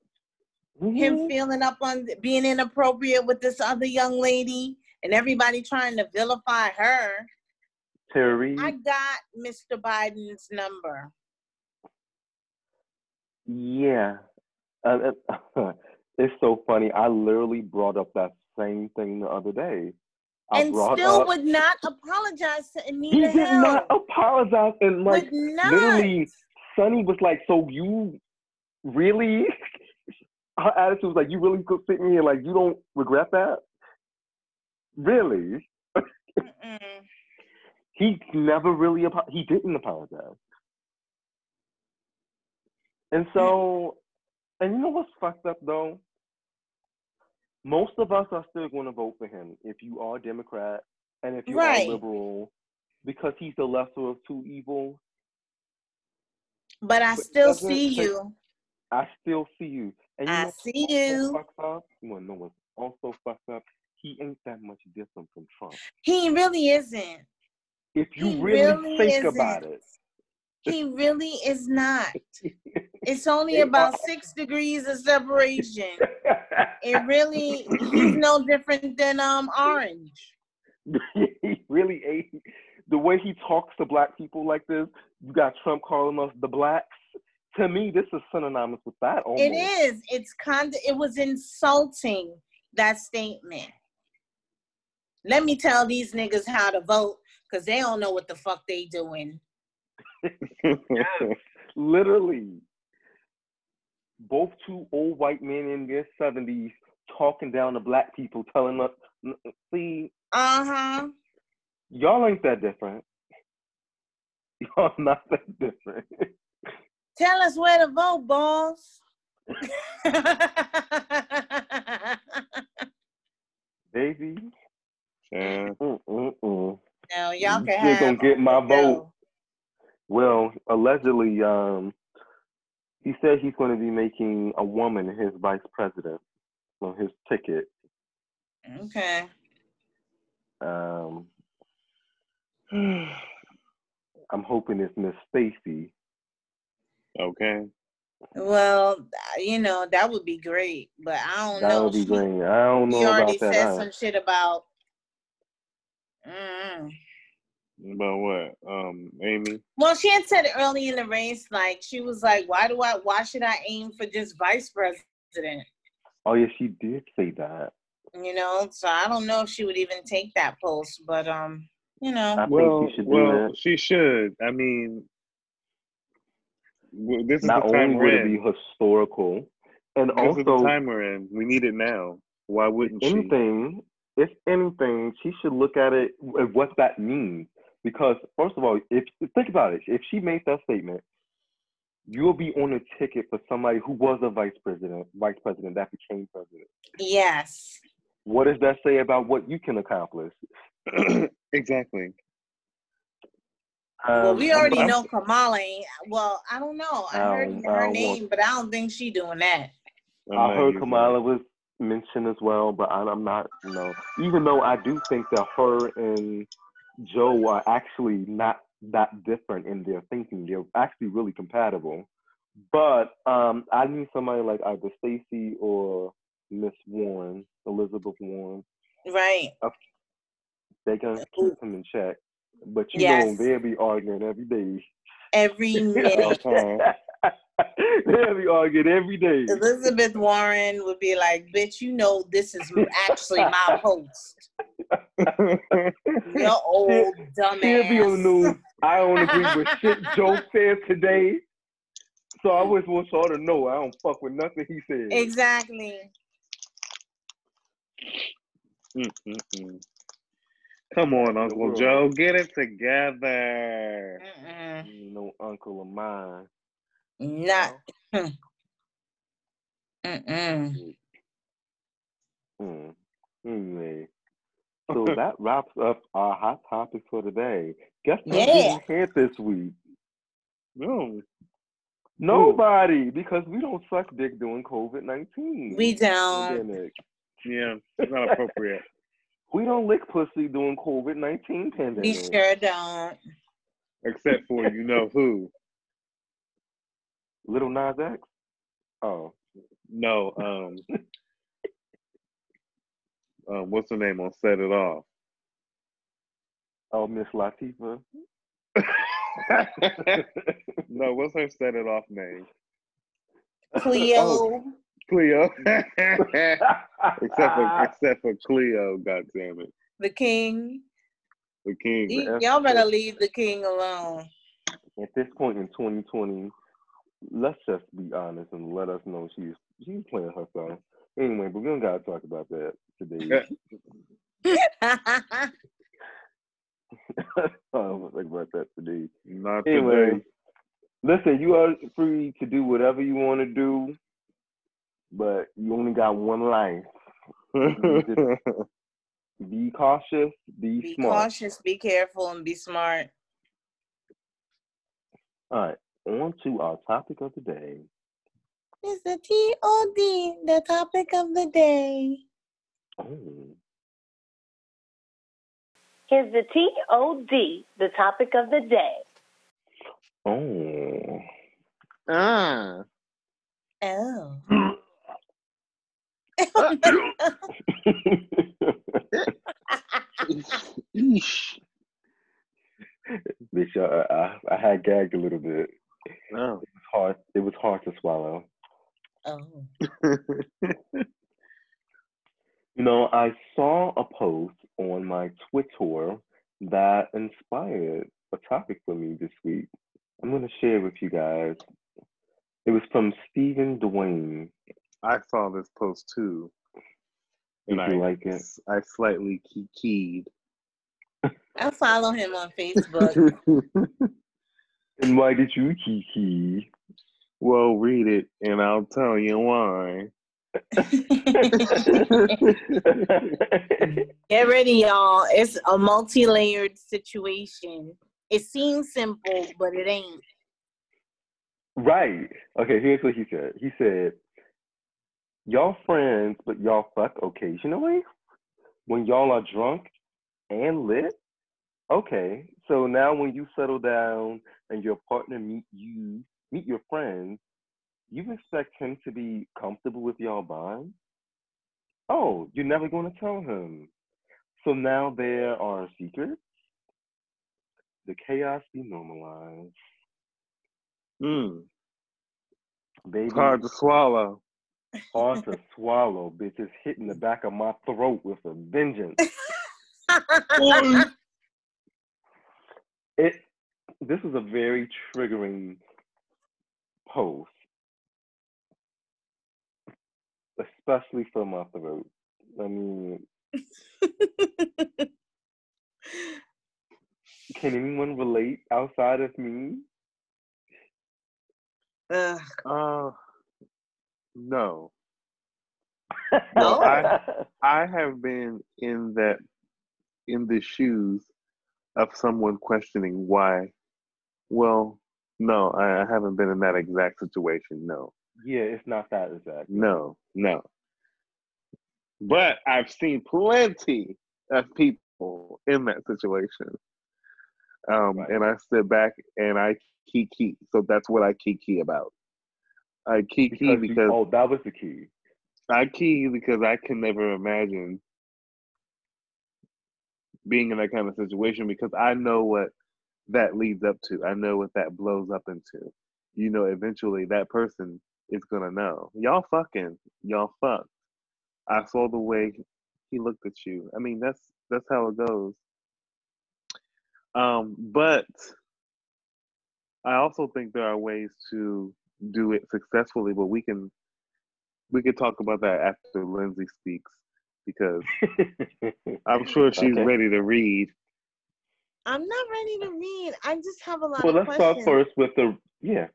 him Mhm. feeling up on being inappropriate with this other young lady and everybody trying to vilify her. Terry. I got Mr. Biden's number. Yeah. Uh, uh, it's so funny. I literally brought up that same thing the other day. I and still up, would not apologize to Anita. he did Hill. not apologize and like literally Sunny was like, So you really her attitude was like, You really could sit me here like you don't regret that? Really? He never really apo- he didn't apologize. And so and you know what's fucked up though? Most of us are still going to vote for him if you are Democrat and if you Right. are liberal, because he's the lesser of two evils. But I But still see take- you. I still see you. And you I know see you. Fucked up? You want to know what's also fucked up? He ain't that much different from Trump. He really isn't. If you really, really think isn't. about it. He really is not. It's only about six degrees of separation. It really, he's no different than um Orange. he really ain't. The way he talks to black people like this, you got Trump calling us the blacks. To me, this is synonymous with that. Almost. It is. It's kind. of. It was insulting that statement. Let me tell these niggas how to vote because they don't know what the fuck they doing. Literally. Both two old white men in their 70s talking down to black people, telling us, see, Uh huh. y'all ain't that different. Y'all not that different. Tell us where to vote, boss. Baby. Yeah. Mm-mm-mm. now y'all You can still have. gonna get my Uncle vote. Joe. Well, allegedly, um, he said he's going to be making a woman his vice president on his ticket. Okay. Um, I'm hoping it's Miss Stacey. okay. Well, you know that would be great, but I don't That know. would be great. I don't He know already about that. said I- some shit about. Mm. About what? Um, Amy. Well, she had said early in the race, like she was like, "Why do I? Why should I aim for just vice president?" Oh yeah, she did say that. You know, so I don't know if she would even take that post, but um, you know, I Well, think she should do well, that. she should. I mean, this is Not the time only we're would it in. be historical, and This is the also time we're in. We need it now. Why wouldn't she? anything, if anything, she should look at it at what that means. Because first of all, if think about it, if she makes that statement, you'll be on a ticket for somebody who was a vice president, vice president that became president. yes, What does that say about what you can accomplish? exactly. well, Um, we I'm- already I'm- know Kamala. Well, I don't know. I I heard don't- her I name, want- but I don't think she doing that. I'm I not heard Kamala was mentioned as well, but I, I'm not, you know, even though I do think that her and Joe are actually not that different in their thinking. They're actually really compatible. But um, I need somebody like either Stacey or Miss Warren, Elizabeth Warren. Right. They can keep them in check. But you Yes. know, they'll be arguing every day. Every minute. They'll be arguing every day. Elizabeth Warren would be like, "Bitch, you know this is actually my post. Your old He'll be on the news. I don't agree with shit Joe said today. So I just want y'all to know I don't fuck with nothing he said. Exactly. Mm-mm-mm. Come on, Uncle. Joe, get it together. Mm-mm. Know, uncle of mine. Not. Mm-mm. Hmm. Anyway, so that wraps up our hot topic for today. Guess who's Yeah. getting hit this week? No. Nobody, because we don't suck dick doing COVID nineteen. We don't. pandemic. Yeah, it's not appropriate. We don't lick pussy doing COVID nineteen pandemic. We sure don't. Except for you know who. Lil Nas X. Oh, No, um, um what's her name on set it off? oh, Miss Latifah. no, what's her set it off name? Cleo. Oh. Cleo. except for except for Cleo, god damn it. the king. The king. Y- F- Y'all better leave the king alone. At this point in 2020, let's just be honest and let us know she's she's playing herself. Anyway, but we don't gotta talk about that today. I don't think about that today. Not Anyway, today. listen, you are free to do whatever you want to do, but you only got one life. Be cautious, be, be smart. Be cautious, be careful, and be smart. All right, on to our topic of the day. It's the TOD, the topic of the day. Oh, Here's the TOD, the topic of the day. oh. ah. Oh. Eesh. Bitch, I, I, I had gagged a little bit. Oh. It was hard. It was hard to swallow. oh. You know, I saw a post on my Twitter that inspired a topic for me this week. I'm gonna share with you guys. It was from Stephen Dwayne. I saw this post too. Did And you I, like it? I slightly key- keyed. I follow him on Facebook. And why did you kiki? well, read it and I'll tell you why. Get ready, y'all. It's a multi-layered situation. It seems simple, but it ain't. right. Okay, here's what he said. He said, Y'all friends, but y'all fuck occasionally? When y'all are drunk and lit? Okay. So now when you settle down and your partner meet you, meet your friends, you expect him to be comfortable with y'all bond? Oh, you're never going to tell him. So now there are secrets. The chaos be normalized. Mm, Baby, hard to swallow. hard to swallow, bitch. It's hitting the back of my throat with a vengeance. It. This is a very triggering post, especially for my throat. I mean, can anyone relate outside of me? Ugh. Uh, no. No? I- I have been in that, in the shoes of someone questioning why. Well, no, I, I haven't been in that exact situation. No, yeah, it's not that exact. no, no. But I've seen plenty of people in that situation. Um, Right. and I sit back and I kiki. So that's what I kiki about. I kiki Because, because oh, that was the key. I key because I can never imagine being in that kind of situation because I know what that leads up to. I know what that blows up into. You know, eventually that person is gonna know. Y'all fucking, y'all fucked. I saw the way he looked at you. I mean, that's that's how it goes. Um, but I also think there are ways to do it successfully, but we can we can talk about that after Lindsay speaks because I'm sure she's Okay. ready to read. I'm not ready to read. I just have a lot well, of let's questions. start first with the yeah.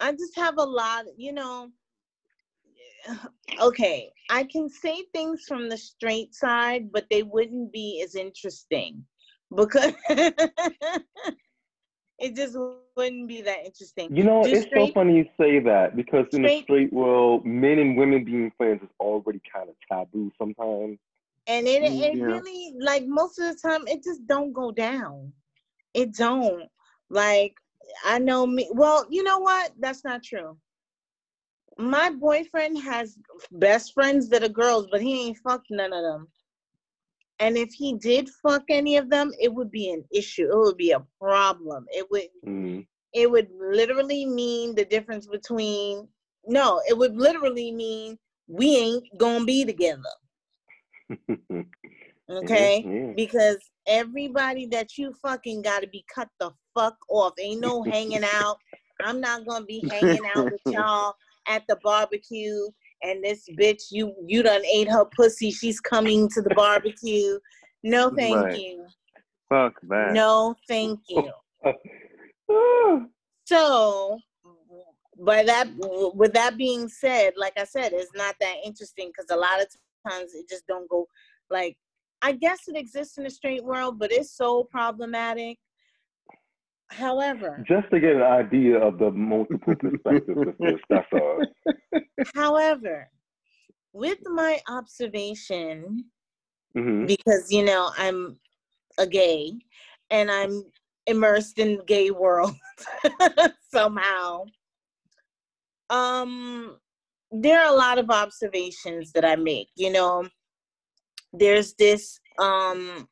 I just have a lot, you know. Okay, I can say things from the straight side, but they wouldn't be as interesting because it just wouldn't be that interesting. You know, Just it's so funny you say that because in the Straight- straight world, men and women being friends is already kind of taboo sometimes. And it it mm, Yeah. really like most of the time it just don't go down. It don't. Like I know me well, you know what? That's not true. My boyfriend has best friends that are girls, but he ain't fucked none of them. And if he did fuck any of them, it would be an issue. It would be a problem. It would Mm. it would literally mean the difference between no, it would literally mean we ain't gonna be together. Okay? Yeah, because everybody that you fucking got to be cut the fuck off. Ain't no hanging out. I'm not gonna be hanging out with y'all at the barbecue. And this bitch, you you done ate her pussy. She's coming to the barbecue. No, thank Right. you. Fuck that. No, thank you. So, by that, with that being said, like I said, it's not that interesting because a lot of times it just don't go. Like, I guess it exists in the straight world, but it's so problematic. However, Just to get an idea of the multiple perspectives of this, that's all. however, with my observation, hmm because you know I'm a gay and I'm immersed in the gay world somehow. Um there are a lot of observations that I make, you know. There's this um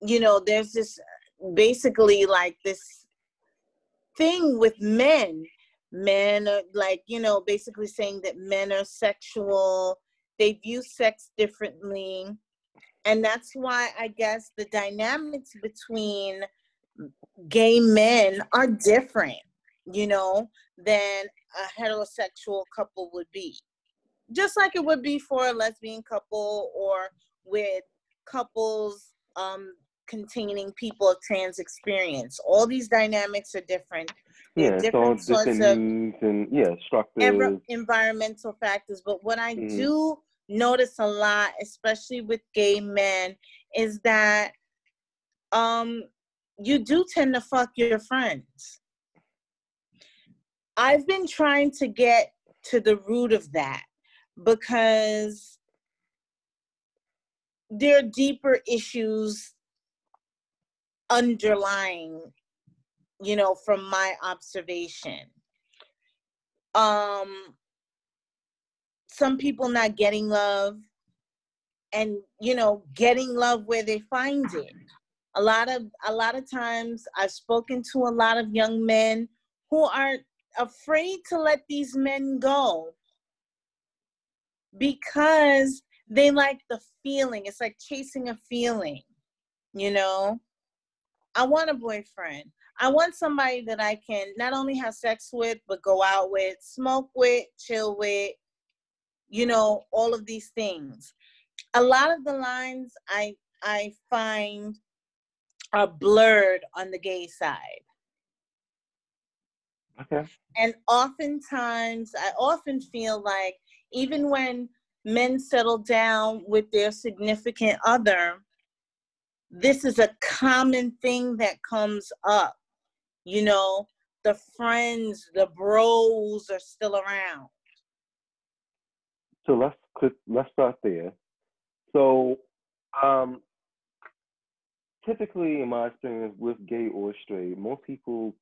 you know, there's this basically like this thing with men. Men are like, you know, basically saying that men are sexual, they view sex differently. And that's why I guess the dynamics between gay men are different, you know, than a heterosexual couple would be. Just like it would be for a lesbian couple or with couples um, containing people of trans experience. All these dynamics are different. Yeah, are it's all different sorts of and yeah, structures. env- environmental factors. But what I Mhm. do notice a lot, especially with gay men, is that um you do tend to fuck your friends. I've been trying to get to the root of that because there are deeper issues underlying, you know, from my observation. Um some people not getting love and you know getting love where they find it. A lot of a lot of times i've spoken to a lot of young men who are afraid to let these men go because they like the feeling. It's like chasing a feeling you know i want a boyfriend. I want somebody that i can not only have sex with but go out with smoke with chill with you know all of these things. A lot of the lines i i find are blurred on the gay side. Okay. and oftentimes i often feel like even when men settle down with their significant other this is a common thing that comes up you know the friends the bros are still around So let's let's start there. So, um, typically, in my experience with gay or straight, most people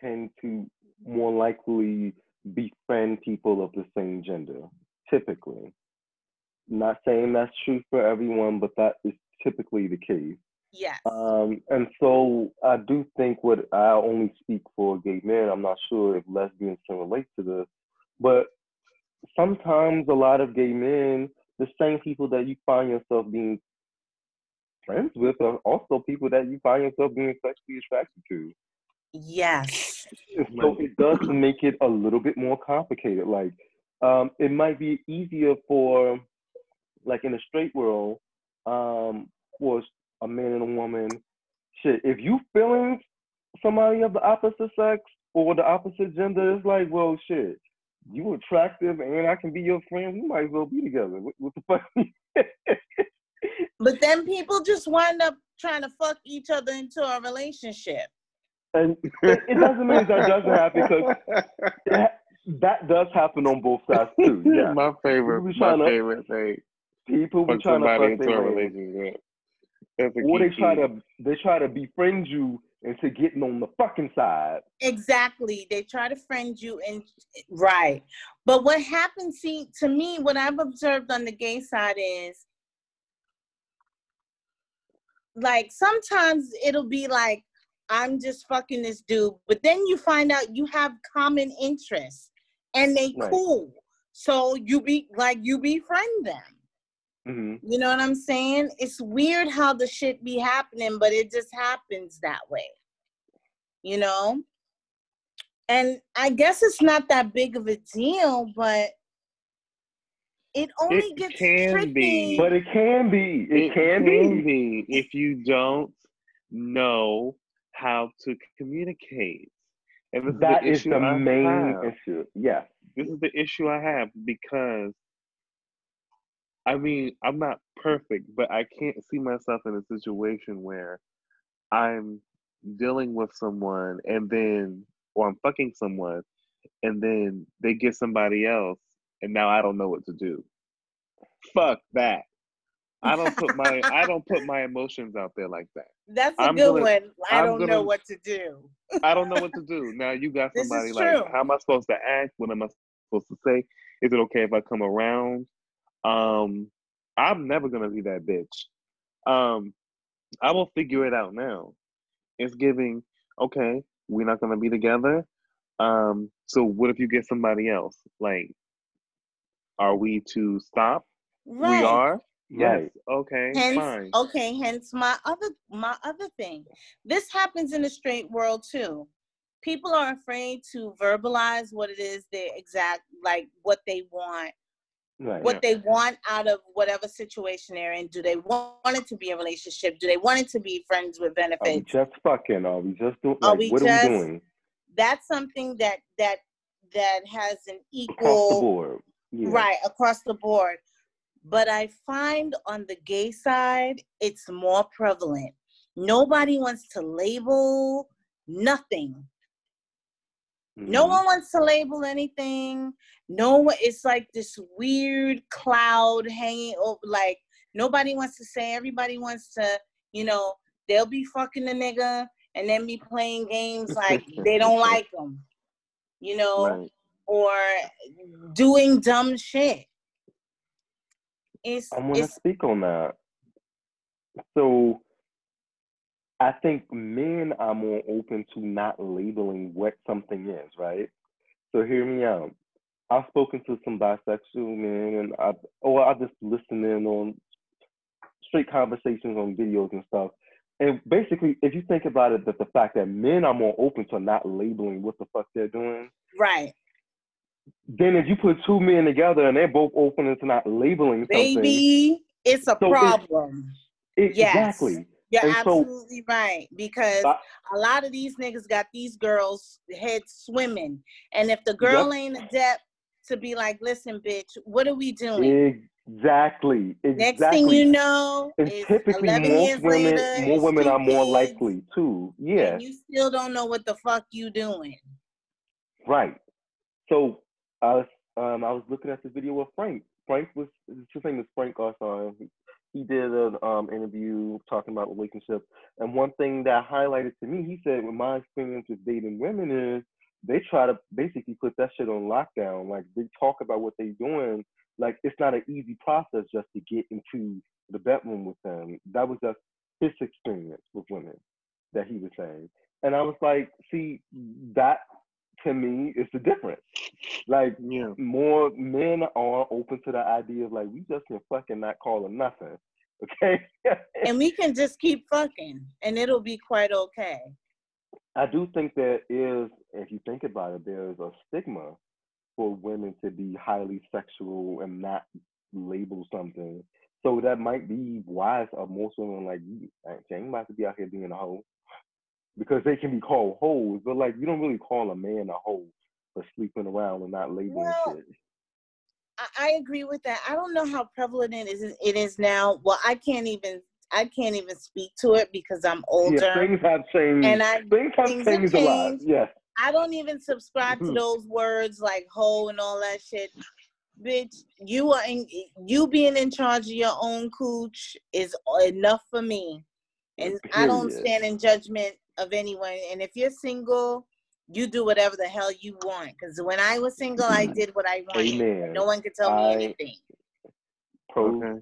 tend to more likely befriend people of the same gender. Typically, not saying that's true for everyone, but that is typically the case. Yes Um, and so I do think what I only speak for gay men. I'm not sure if lesbians can relate to this, but sometimes a lot of gay men, the same people that you find yourself being friends with, are also people that you find yourself being sexually attracted to. yes so it does make it a little bit more complicated. Like, um, it might be easier for, like in a straight world, um, for a man and a woman. Shit, if you feeling somebody of the opposite sex or the opposite gender, it's like, well, shit, you attractive and I can be your friend. We might as well be together. What, what the fuck? But then people just wind up trying to fuck each other into a relationship. and it, it doesn't mean that doesn't happen because it that does happen on both sides too. Yeah, my favorite, my tryna- favorite thing. people be Fuck trying to somebody fuck into a their man. relationship. That's a or they try to they try to befriend you into getting on the fucking side. Exactly. They try to friend you and right. But what happens, see, to me, what I've observed on the gay side is like sometimes it'll be like, I'm just fucking this dude, but then you find out you have common interests and they Right. cool. So you be like you befriend them. Hmm You know what I'm saying? It's weird how the shit be happening, but it just happens that way. You know? And I guess it's not that big of a deal, but it only It gets can tricky. be. But it can be. It, can, be. be if you don't know how to communicate. And this That is is the the issue I main have. issue. yeah This is the issue I have because I mean, I'm not perfect, but I can't see myself in a situation where I'm dealing with someone and then, or I'm fucking someone and then they get somebody else and now I don't know what to do. Fuck that. I don't put my I don't put my emotions out there like that. That's a I'm good gonna- one. I I'm don't know gonna- what to do. I don't know what to do. Now you got somebody like, how am I supposed to act? What am I supposed to say? Is it okay if I come around? Um, I'm never gonna be that bitch. Um, I will figure it out now. It's giving, okay, we're not gonna be together. Um, so what if you get somebody else? Like, are we to stop? Right. We are. Yes. Right. Okay. Hence, fine. okay, hence my other my other thing. This happens in the straight world too. People are afraid to verbalize what it is they exact like what they want, Right. what they want out of whatever situation they're in. Do they want it to be a relationship? Do they want it to be friends with Are we benefits? just fucking? Are we just doing? Are Like, we what just are we doing? That's something that that that has an Across the equal board. Yeah. right across the board. But I find on the gay side, it's more prevalent. Nobody wants to label nothing. No Mhm. one wants to label anything. No one, it's like this weird cloud hanging over, like nobody wants to say, everybody wants to, you know, they'll be fucking the nigga and then be playing games like they don't like them, you know, Right. or doing dumb shit. It's, I want to speak on that. So, I think men are more open to not labeling what something is, right? So, hear me out. I've spoken to some bisexual men, and I, or I just listen in on straight conversations on videos and stuff. And basically, if you think about it, that the fact that men are more open to not labeling what the fuck they're doing, right. then if you put two men together and they're both open to not labeling something, Baby, it's a So problem. it- yes. exactly. You're And so- absolutely right because a lot of these niggas got these girls heads swimming, and if the girl ain't adept to be like, "Listen, bitch, what are we doing?" Exactly. Exactly. Next thing you know, and is typically, 11 most years women, later, more women are more likely too. Yeah, and you still don't know what the fuck you doing. right. So I was, um, I was looking at this video of Frank. Frank was his name is Frank Garson. He, did an um, interview talking about relationships, and one thing that highlighted to me, he said, "With my experience with dating women is they try to basically put that shit on lockdown. Like they talk about what they're doing. Like it's not an easy process just to get into the bedroom with them. That was just his experience with women that he was saying. And I was like, see, that to me is the difference. Like Yeah. more men are open to the idea of like we just can fucking not call them nothing. Okay. And we can just keep fucking, and it'll be quite okay. I do think there is, if you think about it, there's a stigma for women to be highly sexual and not label something. So that might be why uh, most women like, you I ain't about to be out here being a hoe. Because they can be called hoes, but like you don't really call a man a hoe for sleeping around and not labeling Well, shit. I, I agree with that. I don't know how prevalent it is. It is now. Well, I can't even. I can't even speak to it because I'm older, Yeah, things have changed. and I things have things have changed a lot. changed. Yes. I don't even subscribe to Mhm. those words like hoe and all that shit. Bitch, you are in, you being in charge of your own cooch is enough for me. And I don't stand in judgment of anyone. And if you're single, you do whatever the hell you want. Because when I was single, I did what I wanted. Amen. No one could tell I- me anything. Pro Okay.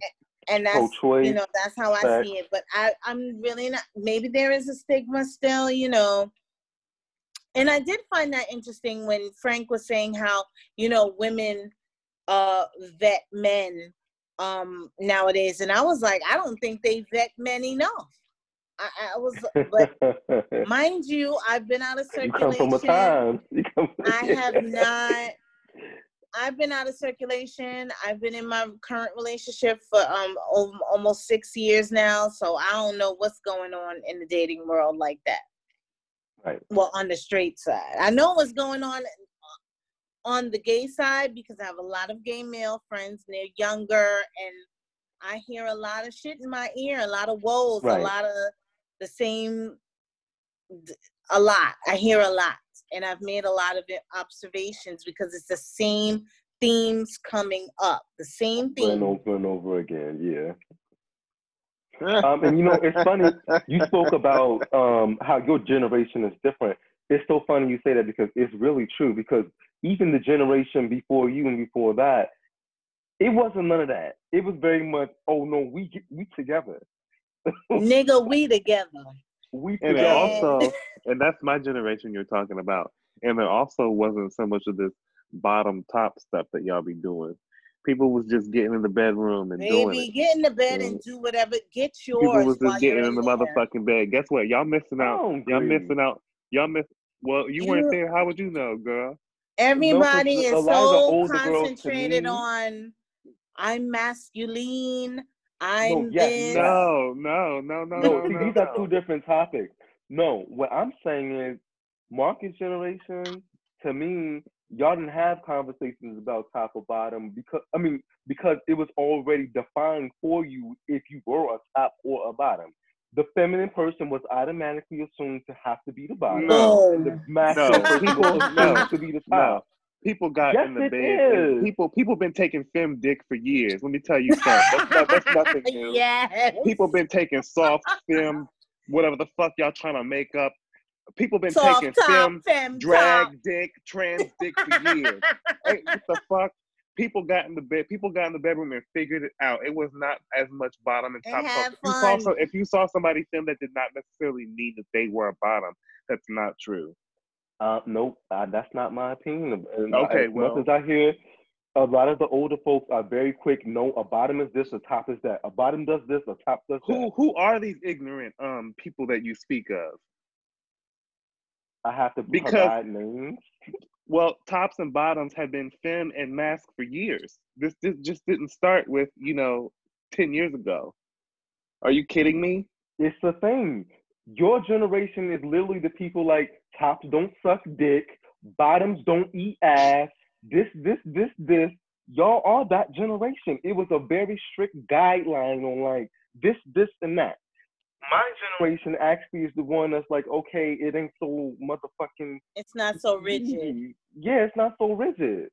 And that's pro-choice. you know that's how I see it. But I I'm really not. Maybe there is a stigma still, you know. And I did find that interesting when Frank was saying how you know women uh vet men um nowadays, and I was like, I don't think they vet men enough. I, I was, but mind you, I've been out of circulation. you come from a time. Come I have not. I've been out of circulation. I've been in my current relationship for um al- almost six years now, so I don't know what's going on in the dating world like that. Right. Well, on the straight side, I know what's going on on the gay side because I have a lot of gay male friends and they're younger, and I hear a lot of shit in my ear, a lot of woes, Right. a lot of the same, a lot. I hear a lot, and I've made a lot of observations because it's the same themes coming up, the same over and over and over again. Yeah. Um, and you know, it's funny. You spoke about um, how your generation is different. It's so funny you say that because it's really true. Because even the generation before you and before that, it wasn't none of that. It was very much, oh no, we we together. Nigga, we together. We And together. also, and that's my generation you're talking about. And there also wasn't so much of this bottom top stuff that y'all be doing. People was just getting in the bedroom and doing Baby, it. get in the bed and Mm. do whatever. Get yours. People was just you're getting in the there. motherfucking bed. Guess what? Y'all missing out. don't Y'all agree. missing out. Y'all miss. Well, you weren't there. How would you know, girl? Everybody No, 'cause is a lot of the so older girls to concentrated on I'm masculine. I'm yes, this. No, no, no, no, No, no, see, no. these are two different topics. No, what I'm saying is, market generation. To me, y'all didn't have conversations about top or bottom because I mean because it was already defined for you if you were a top or a bottom. The feminine person was automatically assumed to have to be the bottom. No. And the masculine No, person was assumed no, to be the no. top. People got Yes, in the bed. People, people been taking fem dick for years. Let me tell you something. That's, not, that's nothing new. yes. People been taking soft fem, whatever the fuck y'all trying to make up. People been Soft taking top, fem, fem drag top. dick, trans dick for years. hey, what the fuck? People got in the bed. People got in the bedroom and figured it out. It was not as much bottom and And top. had If you saw if you saw somebody film that did not necessarily mean that they were a bottom, that's not true. Uh, nope, uh, that's not my opinion. And Okay, as well- much as I hear a lot of the older folks are very quick. No, a bottom is this, a top is that. A bottom does this, a top does Who that. who are these ignorant um people that you speak of? I have to Because- provide names. Well, tops and bottoms have been femme and mask for years. This this just didn't start with you know ten years ago. Are you kidding me? It's the thing. Your generation is literally the people like tops don't suck dick, bottoms don't eat ass. This, this, this, this. Y'all are that generation. It was a very strict guideline on like this, this, and that. My generation actually is the one that's like, okay, it ain't so motherfucking It's not so rigid. Yeah, it's not so rigid.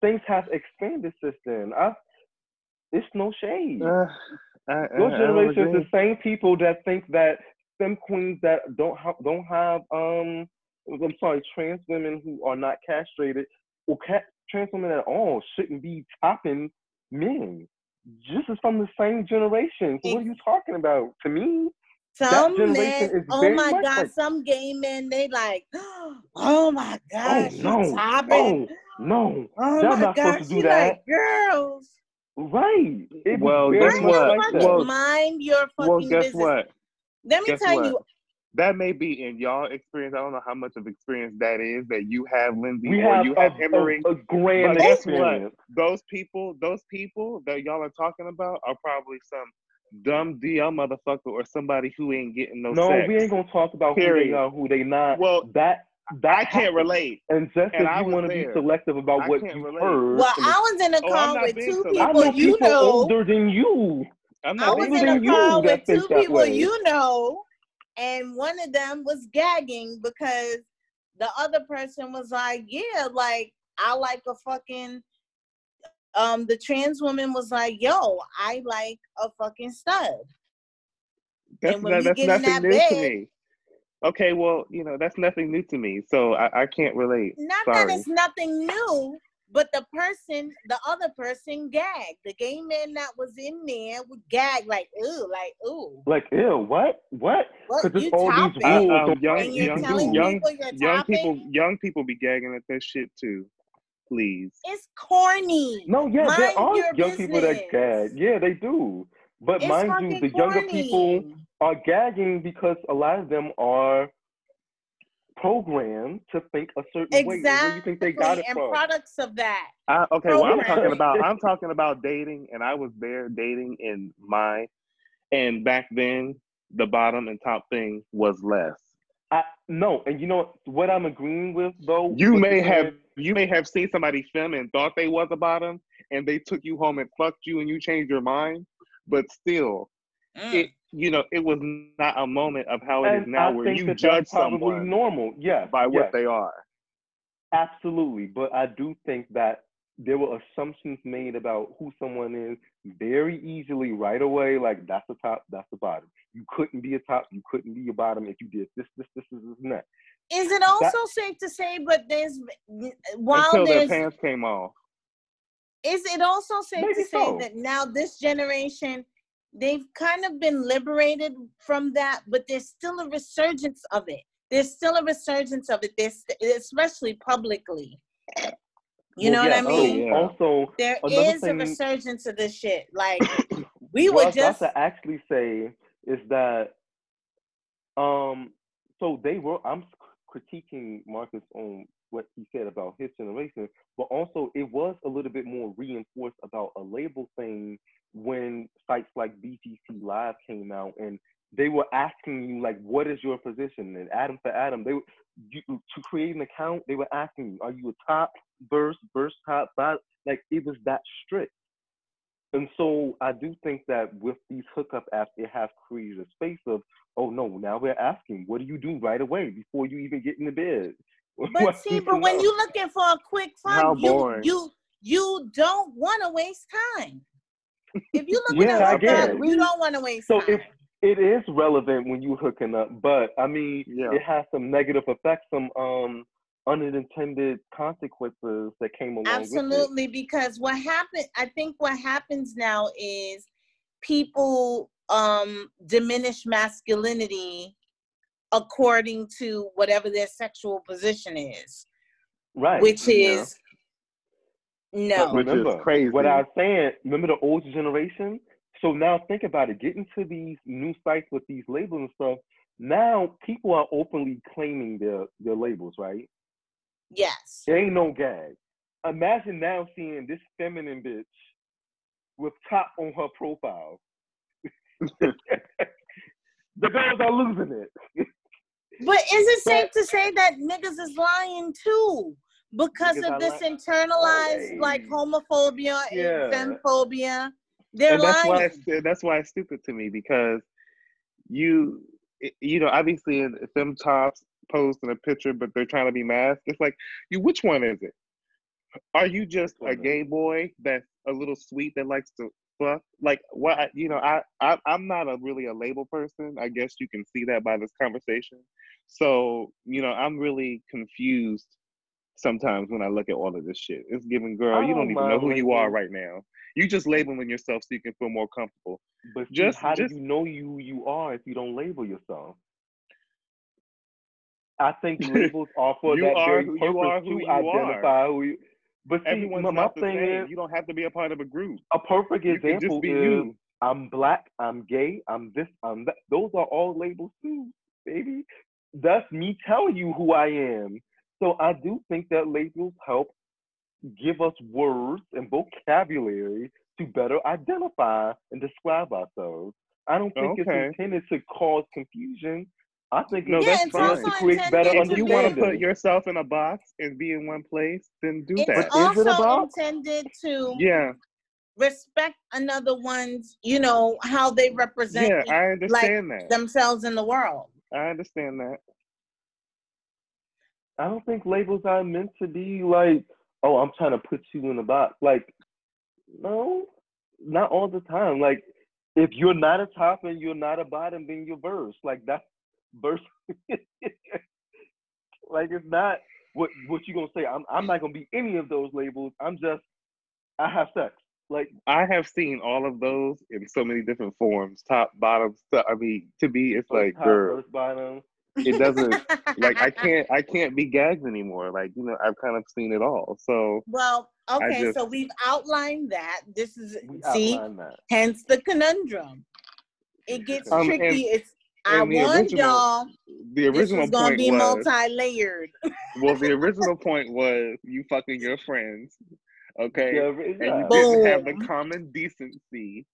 Things have expanded since then. I, it's no shade. Uh, I, I- Your I don't generation is the same people that think that femme queens that don't have don't have um I'm sorry, trans women who are not castrated or ca- trans women at all shouldn't be topping men. Just as from the same generation. So what are you talking about? To me, Some generation men, is oh very my God, like- some gay men, they like, oh my oh, God, oh no, hopping. oh no, Oh they're my not God, supposed to she do that. like girls. Right. It was Well, guess Mind what? your like fucking. Well- mind your fucking Well, guess business. what? Let me Guess tell what? you, That may be in y'all experience. I don't know how much of experience that is that you have, Lindsay, we or have you a, have Emery. a, a grand But guess what? experience. Those people, those people that y'all are talking about are probably some dumb DL motherfucker or somebody who ain't getting no, No, sex. we ain't gonna talk about who they Period. are, who they not. Well, that that I can't happens. relate. And just and if I you want to be selective about I what you relate. heard, well, I was in a Oh, I'm car with two selective. I people know you people know. older than you. I'm I not was older in than a you car with two people you know, and one of them was gagging because the other person was like, "Yeah, like I like a fucking." Um, the trans woman was like, "Yo, I like a fucking stud." That's, And when not, that's nothing that new to me. Okay, well, you know, that's nothing new to me. So I, I can't relate. Not Sorry. that it's nothing new, but the person, the other person gagged. The gay man that was in there would gag like, "Ooh, like ooh." Like, ew, what, what? What Because you it's all these topping? Uh, um, on young, you you're telling do. young, people you're young people, young people be gagging at that shit too. Please. It's corny. No, yeah, there are your young people that gag. Yeah, they do. But It's mind you, fucking the younger people are gagging because a lot of them are programmed to think a certain way. And Where you think they got it and from? products of that. I, okay, well, I'm talking about I'm talking about dating, and I was there dating in my, and back then the bottom and top thing was less. I, no, and you know what I'm agreeing with though. You may have saying? you may have seen somebody film and thought they was a bottom, and they took you home and fucked you, and you changed your mind. But still, Mm. it you know it was not a moment of how it is and now, I where you that judge that's someone normal. Yes, by what yes, they are. absolutely. But I do think that there were assumptions made about who someone is very easily right away. Like that's the top, that's the bottom. You couldn't be a top, you couldn't be a bottom if you did this, this, this, this, this and that. Is it also safe to say, but there's while Until their pants came off. is it also safe Maybe to say that now this generation they've kind of been liberated from that, but there's still a resurgence of it. There's still a resurgence of it. There's especially publicly. You Well, know yeah, what I so mean? yeah. Also, there is is a resurgence of this shit. Like we what were just to actually say is that um so they were I'm critiquing Marcus on what he said about his generation, but also it was a little bit more reinforced about a label thing when sites like BGC Live came out and they were asking you like what is your position and Adam4Adam they were- you, to create an account they were asking you are you a top verse verse top bottom like it was that strict and so I do think that with these hookup apps, it has created a space of, oh no, now we're asking, what do you do right away before you even get in the bed? But see, but when know? you looking for a quick fun, you you you don't want to waste time. If you looking Yeah, to I hook get up, it. you don't want to waste So time. if it is relevant when you hooking up, but I mean, Yeah. it has some negative effects, some um unintended consequences that came along with it. Absolutely, because what happened, I think what happens now is people um diminish masculinity according to whatever their sexual position is, Right. which yeah. is no. Which is remember, crazy. What I was saying, remember the old generation? So now think about it. Getting to these new sites with these labels and stuff, now people are openly claiming their, their labels, right? Yes. There ain't no gag. Imagine now seeing this feminine bitch with top on her profile. the girls are losing it. But is it safe to say that niggas is lying too? Because Niggas of are this lying. internalized like homophobia Yeah. and femphobia. They're and that's why it's, that's why it's stupid to me because you you know obviously in them tops posting a picture but they're trying to be masked it's like you which one is it are you just a gay boy that's a little sweet that likes to fuck like what I- you know I, I i'm not a really a label person i guess you can see that by this conversation so you know i'm really confused sometimes when i look at all of this shit it's giving girl you don't don't even know who you are right now you just labeling yourself so you can feel more comfortable But Just- how just- do you know you who you are if you don't label yourself? I think labels are for that are very purpose are who to you are. identify who you. But see, everyone's my, my thing same is, you don't have to be a part of a group a perfect you example is you I'm black, I'm gay, I'm this, I'm that. Those are all labels too, baby. That's me telling you who I am. So I do think that labels help give us words and vocabulary to better identify and describe ourselves. I don't think Okay. it's intended to cause confusion. I think No, it's yeah, that's it's fine. also to create better intended if you want to put yourself in a box and be in one place then do It's that But is it also about- intended to yeah respect another one's, you know, how they represent yeah i understand that themselves in the world. i understand that I don't think labels are meant to be like, oh, I'm trying to put you in a box. Like, no, not all the time. Like, if you're not a top and you're not a bottom, then you're verse. Like that's verse. like it's not what what you gonna say. I'm I'm not gonna be any of those labels. I'm just I have sex. Like i have seen all of those in so many different forms top bottom stuff i mean to me it's oh, like top, girl bottom. It doesn't like i can't i can't be gagged anymore like you know i've kind of seen it all so Well, okay, just- so we've outlined that. This is see, that. hence the conundrum. It gets Um, tricky. and- it's I and the warned y'all the this original was gonna point be was multi-layered. well the original point was you fucking your friends okay Yeah, and you yeah. didn't have the common decency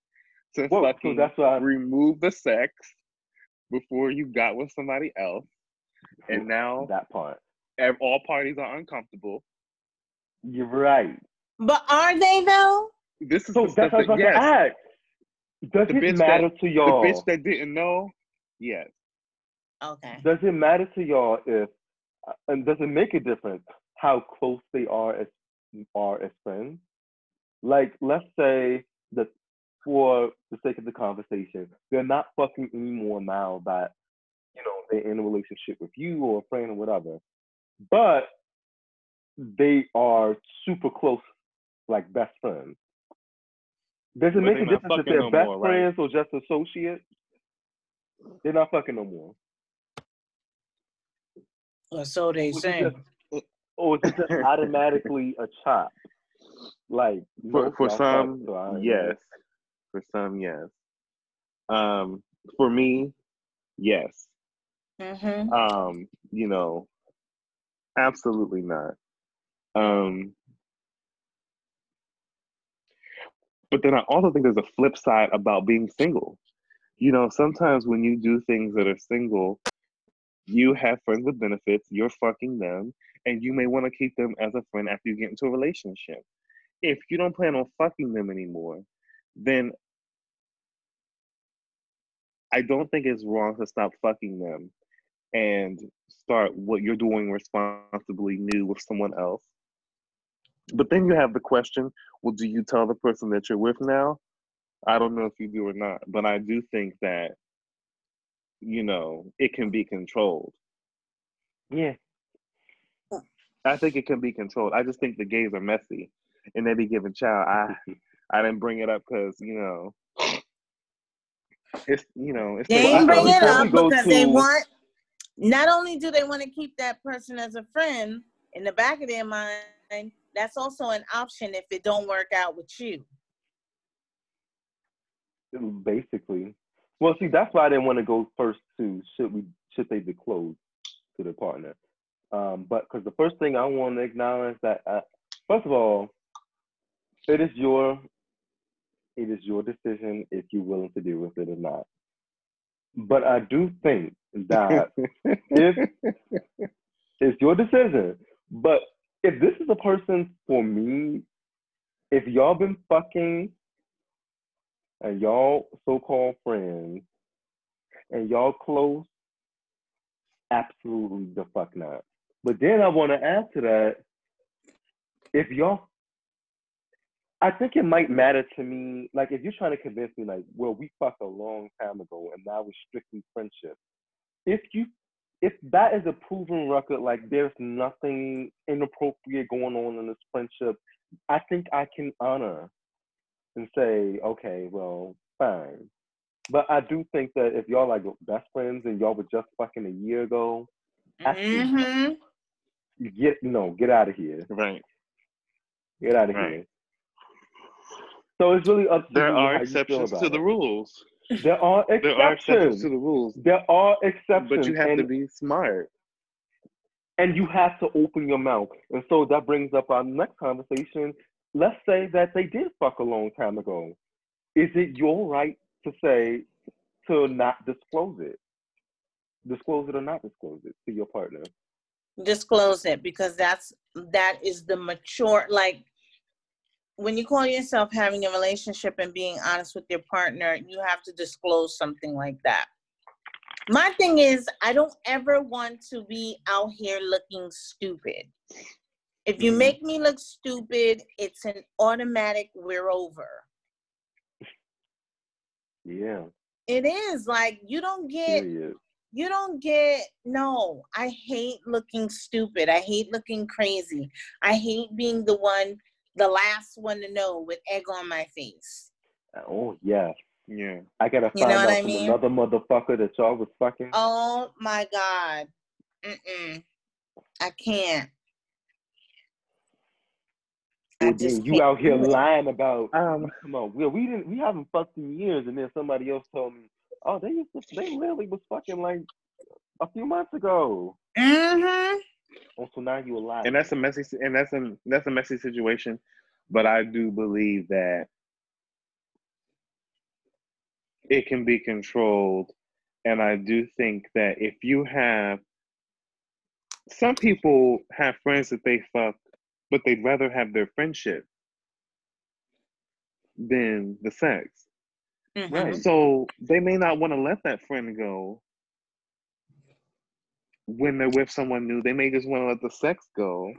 to Whoa, so fucking that's why remove the sex before you got with somebody else and now that part. ev- all parties are uncomfortable You're right. But are they though? this is So the that's stuff what I was that yes to ask. Does The it bitch matter to y'all? The bitch that didn't know yes Okay. does it matter to y'all if uh, and does it make a difference how close they are as are as friends? Like let's say that for the sake of the conversation, they're not fucking anymore now that you know they're in a relationship with you or a friend or whatever. But they are super close, like best friends. Does it But make a difference if they're no best more, right? friends or just associates? They're not fucking no more. Or so they Which is say. just- or is it just automatically a chop? Like For no, for some, fuck, so yes. For some, yes. Um, for me, yes. Mm-hmm. Um, you know, absolutely not. Um, but then I also think there's a flip side about being single. You know, sometimes when you do things that are single, you have friends with benefits, you're fucking them, and you may want to keep them as a friend after you get into a relationship. If you don't plan on fucking them anymore, then I don't think it's wrong to stop fucking them and start what you're doing responsibly new with someone else. But then you have the question well, do you tell the person that you're with now? I don't know if you do or not, but I do think that, you know, it can be controlled. Yeah, I think it can be controlled. I just think the gays are messy and they be giving child. I I didn't bring it up because, you know, it's, you know, it's They the- ain't bring it up because they want. Not only do they want to keep that person as a friend, in the back of their mind, that's also an option if it don't work out with you. basically. Well, see, that's why I didn't want to go first to should we should they disclose to the partner. Um, but because the first thing I want to acknowledge that uh, first of all, it is your it is your decision if you're willing to deal with it or not. But I do think that if it's your decision, but if this is a person for me, if y'all been fucking and y'all so-called friends and y'all close, absolutely the fuck not. But then I want to add to that, if y'all, I think it might matter to me, like if you're trying to convince me, like, well, we fucked a long time ago and now we're strictly friendship. If you, if that is a proven record, like there's nothing inappropriate going on in this friendship, I think I can honor and say, okay, well, fine. But I do think that if y'all like best friends and y'all were just fucking a year ago, Mm-hmm. you get no, get out of here. right. Get out of Right. here. So it's really up to There you are how you feel exceptions about to the it. rules. There are There are exceptions exceptions. to the rules. There are exceptions. But you have and, to be smart. and you have to open your mouth. And so that brings up our next conversation. Let's say that they did fuck a long time ago. Is it your right to say to not disclose it? Disclose it or not disclose it to your partner? Disclose it because that's that is the mature like when you call yourself having a relationship and being honest with your partner, you have to disclose something like that. My thing is, I don't ever want to be out here looking stupid. If you Mhm. make me look stupid, it's an automatic we're over. Yeah. It is like you don't get Period. you don't get no i hate looking stupid i hate looking crazy i hate being the one the last one to know with egg on my face Oh yeah. Yeah. I gotta You find know out I from mean? another motherfucker that y'all was fucking. oh my god Mm-mm. i can't I And just then you can't out here do it. lying about Um, come on, we we didn't we haven't fucked in years, and then somebody else told me, oh, they used to they literally was fucking like a few months ago. Mhm. Oh, so now you a liar. and that's a messy and that's a that's a messy situation. But I do believe that it can be controlled, and I do think that if you have some people have friends that they fuck, but they'd rather have their friendship than the sex. Mhm. Right. So they may not want to let that friend go when they're with someone new. They may just want to let the sex go.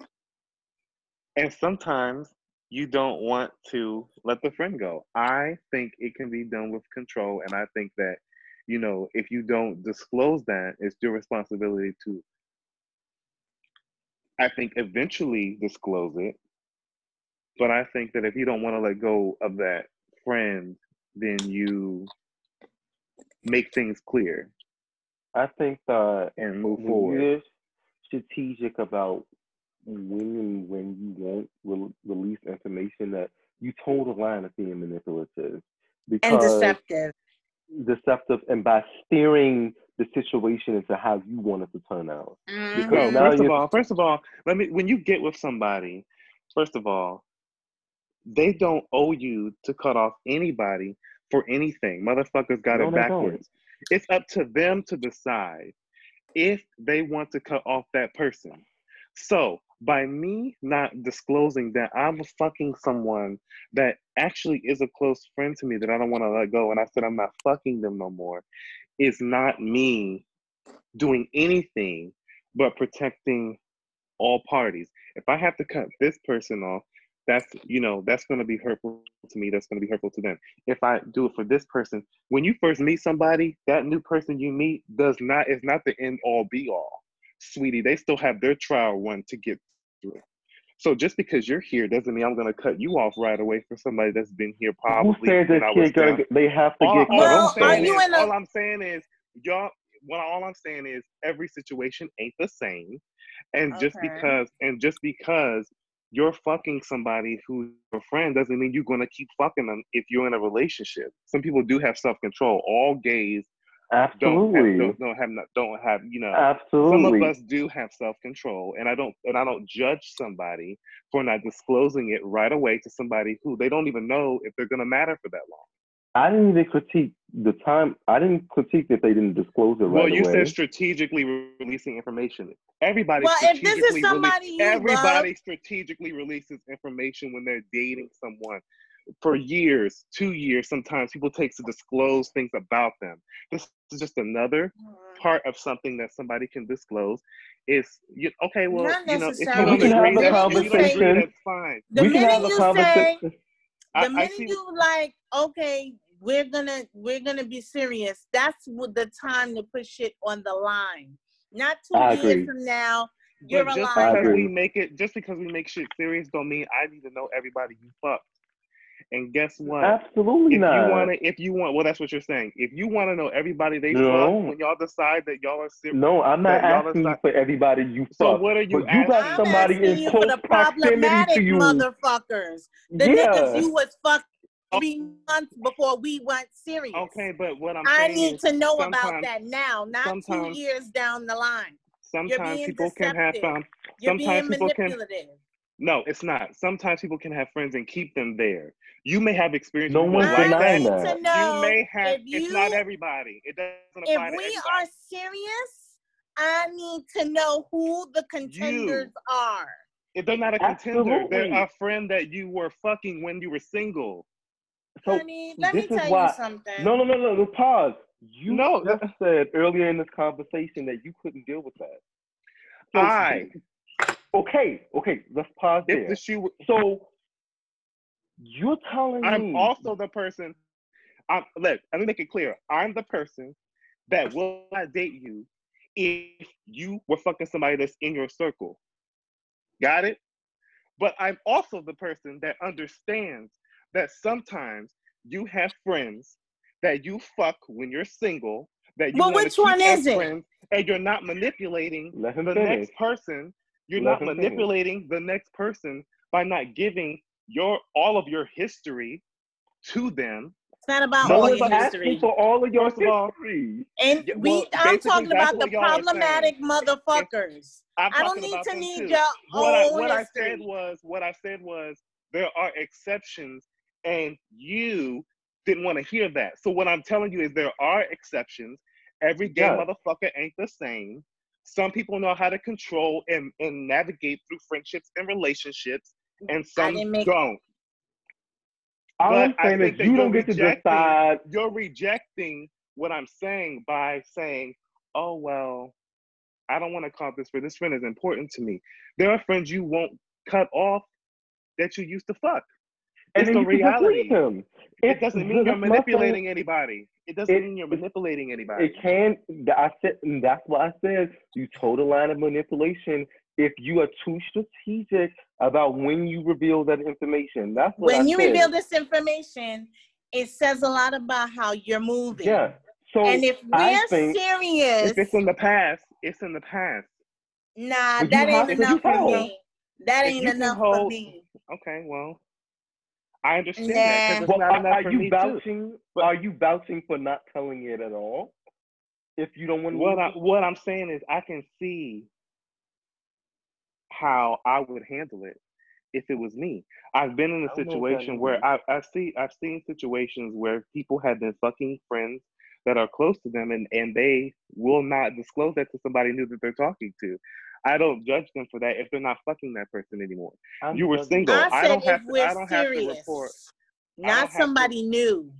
And sometimes you don't want to let the friend go. I think it can be done with control. And I think that, you know, if you don't disclose that, it's your responsibility to, I think, eventually disclose it. But I think that if you don't want to let go of that friend, then you make things clear I think that and move forward. you're strategic about when and when you won't re- release information that you told a line of being manipulative and because deceptive. deceptive and by steering the situation into how you want it to turn out. Mhm. Because No, now first of all, first of all, let me when you get with somebody, first of all, they don't owe you to cut off anybody for anything. Motherfuckers got No, it they don't. backwards. It's up to them to decide if they want to cut off that person. So by me not disclosing that I'm fucking someone that actually is a close friend to me that I don't want to let go, and I said I'm not fucking them no more, is not me doing anything but protecting all parties. If I have to cut this person off, that's you know that's going to be hurtful to me. That's going to be hurtful to them. If I do it for this person, when you first meet somebody, that new person you meet does not is not the end all be all, sweetie. They still have their trial run to get through. So just because you're here doesn't mean I'm going to cut you off right away for somebody that's been here Who probably. said when that I was kid gonna they have to All, get all cut Well, off? I'm are saying is, a- all I'm saying is, y'all. Well, all I'm saying is, every situation ain't the same, and just because, and just because you're fucking somebody who's your friend doesn't mean you're gonna keep fucking them if you're in a relationship. Some people do have self control. All gays don't have, Absolutely. don't, don't have not- don't have you know. Absolutely. Some of us do have self control, and I don't and I don't judge somebody for not disclosing it right away to somebody who they don't even know if they're gonna matter for that long. I didn't even critique the time. I didn't critique that they didn't disclose it right Well, you away. said strategically releasing information. Everybody Well, if this is strategically somebody release- everybody love- strategically releases information when they're dating someone. For years, two years, sometimes people take to disclose things about them. This is just another mm-hmm. part of something that somebody can disclose. Is you, okay? Well, Not you know, if you necessarily. don't can have agree, a that's, you don't agree, conversation. that's fine. The we can have a you say, conversation. I, the I minute see. you like, okay, we're gonna we're gonna be serious. That's what the time to put shit on the line. Not two I years agree. from now, you're But just I liar. because we make it, just because we make shit serious, don't mean I need to know everybody you fucked. And guess what? Absolutely if not. you want to, if you want, well, that's what you're saying. If you want to know everybody they No. fuck, when y'all decide that y'all are serious, no, I'm not asking you for everybody you fuck. so what are you but you got asking? I'm somebody asking in you for close the proximity to you. motherfuckers. The yeah. niggas you was fucking three months before we went serious. Okay, but what I'm I need is, to know about that now, not two years down the line. sometimes being people can have deceptive. fun. You're Sometimes being people can- manipulative. No, it's not. Sometimes people can have friends and keep them there. You may have experience. No with one's like denying need that. You may have. if it's not everybody. It doesn't if apply to we everybody. are serious, I need to know who the contenders are. If they're not a contender, Absolutely. they're a friend that you were fucking when you were single. So Honey, let me this is tell why- you something. no, no, no, no, no. Pause. You No, just said earlier in this conversation that you couldn't deal with that. So- I, Okay, okay. Let's pause if there. the shoe, So you're telling me I'm me also the person. I'm look. Let me make it clear. I'm the person that will not date you if you were fucking somebody that's in your circle. Got it? But I'm also the person that understands that sometimes you have friends that you fuck when you're single. That you Well, wanna which one is it? friends, and you're not manipulating the finish. next person you're Let not manipulating the next person by not giving your all of your history to them It's not about No all one's your history. for all of your First of history. And Yeah, we, well, I'm talking about the problematic motherfuckers. I'm I don't need to need too. your what I, own what I said was what I said was there are exceptions and you didn't want to hear that. So what I'm telling you is there are exceptions. Every gay Yeah. motherfucker ain't the same. Some people know how to control and, and navigate through friendships and relationships, mm-hmm. and some make- don't. All I'm But saying is you don't get to decide. You're rejecting what I'm saying by saying, oh, well, I don't want to call this friend. This friend is important to me. There are friends you won't cut off that you used to fuck. And It's the you can just reality. leave him. It doesn't mean you're that's my manipulating anybody. It doesn't It- mean you're manipulating anybody. It can. I said, and that's why I said you told a line of manipulation if you are too strategic about when you reveal that information. That's what When I you said. reveal this information, it says a lot about how you're moving. Yeah. So And if we're think serious, if it's in the past, it's in the past. nah, But you that ain't enough for me. That If ain't you can enough for me. Okay, well, I understand Nah. that Well, not are, are you me too. vouching? But- are you vouching for not telling it at all? If you don't want to, What I what I'm saying is I can see how I would handle it if it was me. I've been in a I don't know if that situation where I I see I've seen situations where people have been fucking friends that are close to them and and they will not disclose that to somebody new that they're talking to. I don't judge them for that if they're not fucking that person anymore. I'm you were single. I I said don't have if to- we're I don't have to serious, report- don't not have to- somebody new.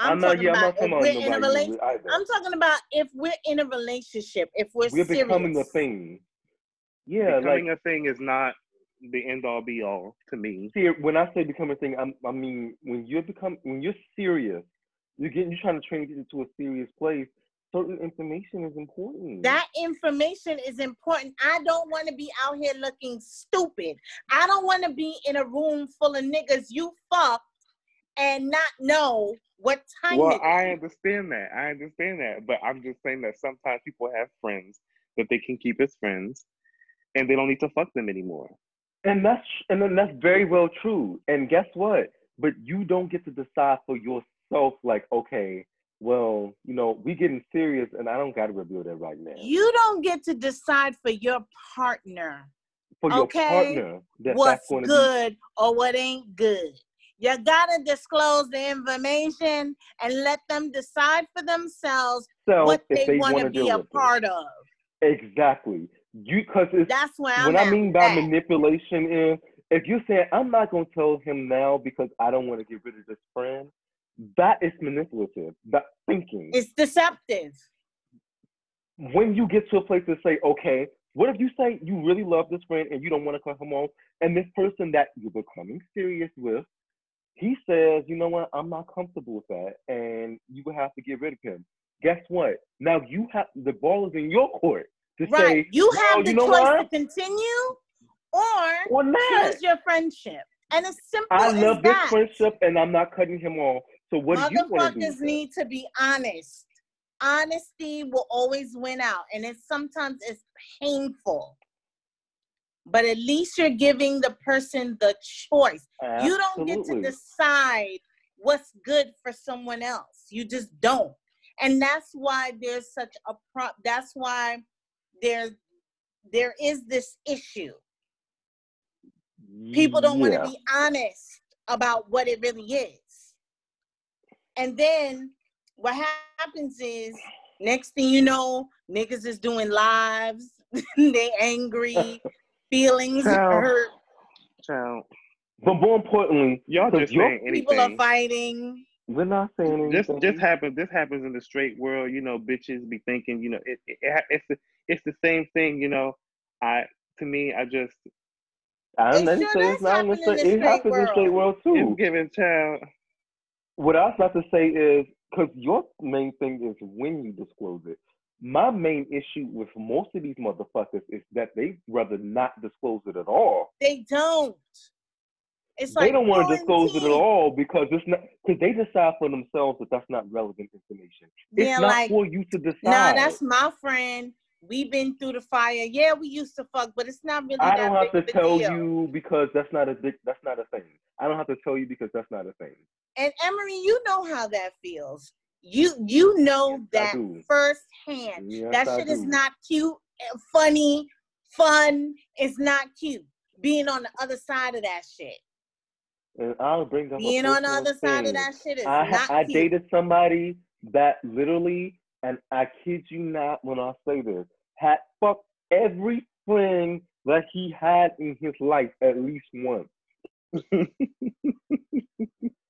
I'm, I'm not. talking Yeah, I'm about not if we're in a relationship. I'm talking about if we're in a relationship, if we're, We're serious. becoming a thing. Yeah, like Becoming a thing is not the end all be all to me. see, when I say become a thing, I'm, I mean when you're become when you're serious, you're getting you're trying to train it into a serious place. Certain information is important. That information is important. I don't want to be out here looking stupid. I don't want to be in a room full of niggas you fucked and not know what time Well, it is. I understand that. I understand that. But I'm just saying that sometimes people have friends that they can keep as friends and they don't need to fuck them anymore. And that's and then that's very well true. And guess what? But you don't get to decide for yourself. Like, okay, well, you know, we getting serious, and I don't got to reveal that right now. You don't get to decide for your partner for your okay, partner, that what's that's going to good or what ain't good. You gotta disclose the information and let them decide for themselves be self what they, they want to be a part of. Exactly. You because That's where I'm what I mean by that. manipulation is if you're saying I'm not going to tell him now because I don't want to get rid of this friend, that is manipulative. That thinking. It's deceptive. when you get to a place to say, okay, what if you say you really love this friend and you don't want to cut him off, and this person that you're becoming serious with, he says, you know what, I'm not comfortable with that, and you will have to get rid of him. Guess what? Now you have the ball is in your court to Right. say, You have the you know choice what? to continue or or not. choose your friendship. And it's simple I love this friendship, and I'm not cutting him off. So what do you want to do? Motherfuckers need to be honest. Honesty will always win out, and it's sometimes it's painful. But at least you're giving the person the choice. You don't get to decide what's good for someone else. You just don't. And that's why there's such a pro that's why there there is this issue. People don't want to be honest about what it really is. And then what happens is next thing you know, niggas is doing lives, they angry, feelings Child. hurt, Child, But more importantly, y'all 'cause just your- saying people are fighting. we're not saying anything. This just happens. This happens in the straight world. You know, bitches be thinking. You know, it, it, it it's the it's the same thing. You know, I to me, I just I don't sure say it's not in the in the It straight happens in the straight world too. it's giving child. What I was about to say is because your main thing is when you disclose it. My main issue with most of these motherfuckers is that they rather not disclose it at all. They don't. It's they like don't want to disclose it at all because it's not because they decide for themselves that that's not relevant information. It's They're not like, for you to decide. nah, that's my friend. We've been through the fire. Yeah, we used to fuck, but it's not really I don't have to tell deal. you because that's not a big, that's not a thing. I don't have to tell you because that's not a thing. And Emery, you know how that feels. You you know Yes, that firsthand. Yes, that shit is not cute, eh, funny, fun. It's not cute. Being on the other side of that shit. And I'll bring up Being on the other side of that shit is I not I cute. dated somebody that literally, and I kid you not when I say this, had fucked every friend that he had in his life at least once.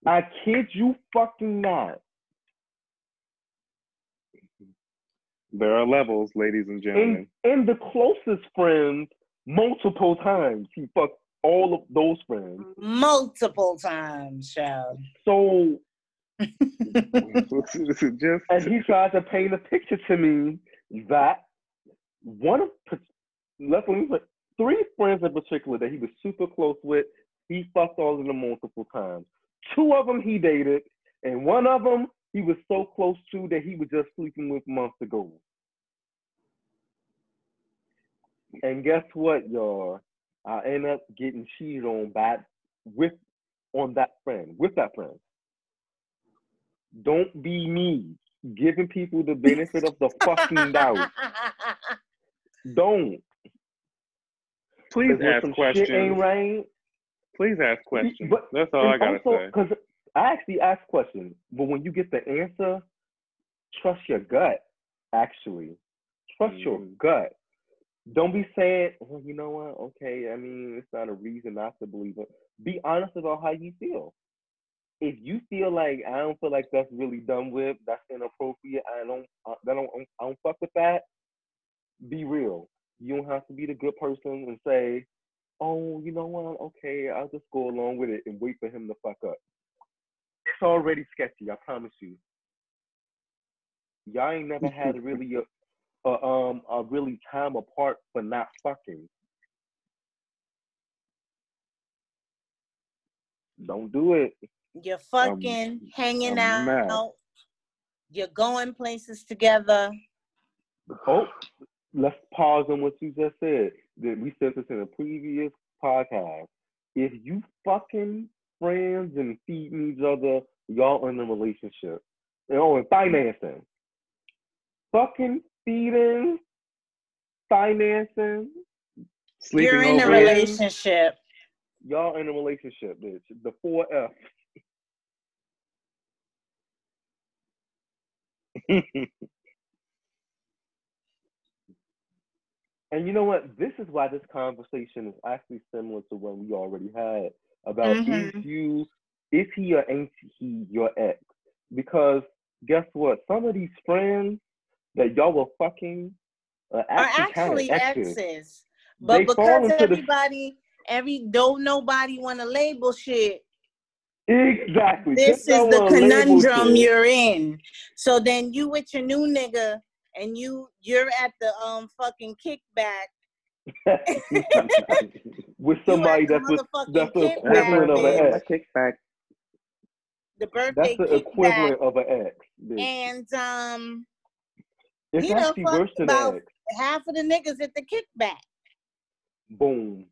I kid you fucking not. There are levels, ladies and gentlemen. And, in the closest friends, multiple times he fucked all of those friends. Multiple times, child. So just and he tried to paint a picture to me that one of let's let three friends in particular that he was super close with, he fucked all of them multiple times. Two of them he dated, and one of them he was so close to that he was just sleeping with months ago. And guess what, y'all? I end up getting cheated on by with on that friend with that friend. Don't be me giving people the benefit of the fucking doubt. Don't. Please ask some questions. Shit ain't right. Please ask questions. But- That's all I gotta say. Because I actually ask questions, but when you get the answer, trust your gut. Actually, trust your Mhm. gut. Don't be saying, "Well, you know what? Okay, I mean, it's not a reason not to believe it." Be honest about how you feel. If you feel like I don't feel like that's really done with, that's inappropriate. I don't, I don't, I don't fuck with that. Be real. You don't have to be the good person and say, oh, you know what? Okay, I'll just go along with it and wait for him to fuck up. It's already sketchy, I promise you. Y'all ain't never had a really a, a um a really time apart for not fucking. Don't do it. You're fucking hanging I'm mad. out. You're going places together. Oh, let's pause on what you just said. That we said this in a previous podcast. If you fucking friends and feeding each other, y'all in a relationship. And oh, and financing. Fucking feeding, financing, Sleeping You're in a relationship. y'all in a relationship, bitch. The four F. And you know what? This is why this conversation is actually similar to one we already had about is Mhm. you, is he or ain't he your ex? Because guess what? Some of these friends that y'all were fucking are Are actually, actually exes. exes. But They because into the- everybody, every don't nobody want to label shit. Exactly. This Just is the conundrum you're in. So then you with your new nigga and you you're at the um fucking kickback. with somebody that's with, motherfucking that's the equivalent of an ex. kickback. The birthday That's the kickback. equivalent of an ex. bitch. And um It's you know, actually worse than about- ex. half of the niggas at the kickback. Boom.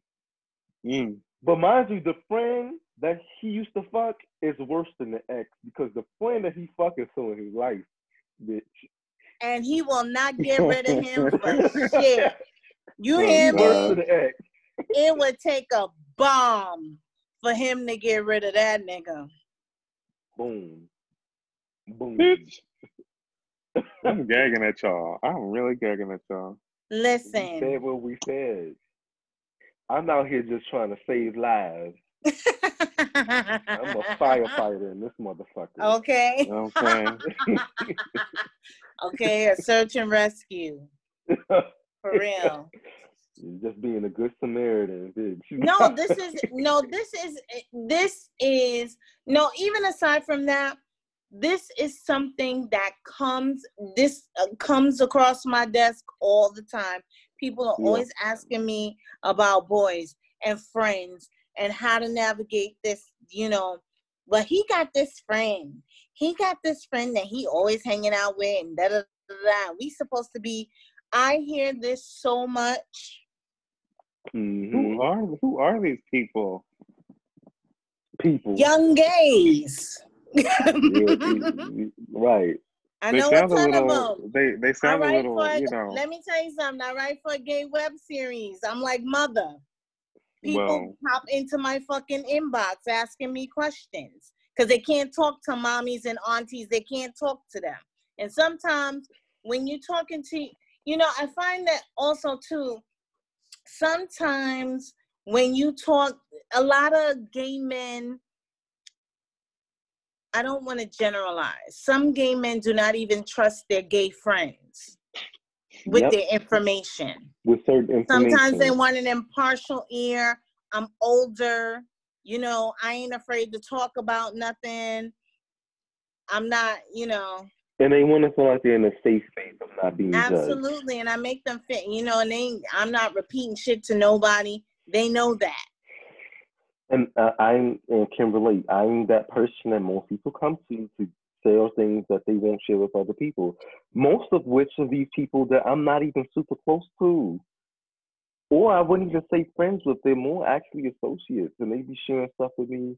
Mm. But mind you, the friend that he used to fuck is worse than the ex because the friend that he fuck is still in his life, bitch. And he will not get rid of him for shit. You hear God. Me? the ex. It would take a bomb for him to get rid of that nigga. Boom. Boom. Bitch. I'm gagging at y'all. I'm really gagging at y'all. We said what we said. I'm out here just trying to save lives. I'm a firefighter in this motherfucker. okay. Okay. Okay, a search and rescue. For real. just being a good Samaritan, bitch. No, this is no, this is this is no, even aside from that, this is something that comes this uh, comes across my desk all the time. People are Yeah. always asking me about boys and friends and how to navigate this, you know. But he got this friend. He got this friend that he always hanging out with and da da da da. We supposed to be I hear this so much. Mhm. who are who are these people? people. Young gays. Yeah, y- y- right. I they know a sound a ton of little. them. They they I sound a little. for, You know. let me tell you something. I write for a gay web series. I'm like mother. People Well, pop into my fucking inbox asking me questions because they can't talk to mommies and aunties. They can't talk to them. And sometimes when you're talking to, you know, I find that also too. Sometimes when you talk, a lot of gay men. I don't want to generalize. Some gay men do not even trust their gay friends with Yep. their information. With certain information. Sometimes they want an impartial ear. I'm older. You know, I ain't afraid to talk about nothing. I'm not, you know, and they want to feel like they're in a safe space of not being judged. absolutely. And I make them fit, you know, and they, I'm not repeating shit to nobody. They know that. And uh, I'm and can relate. I'm that person that most people come to to share things that they won't share with other people. Most of which of these people that I'm not even super close to. or I wouldn't even say friends with. They're more actually associates, and they be sharing stuff with me.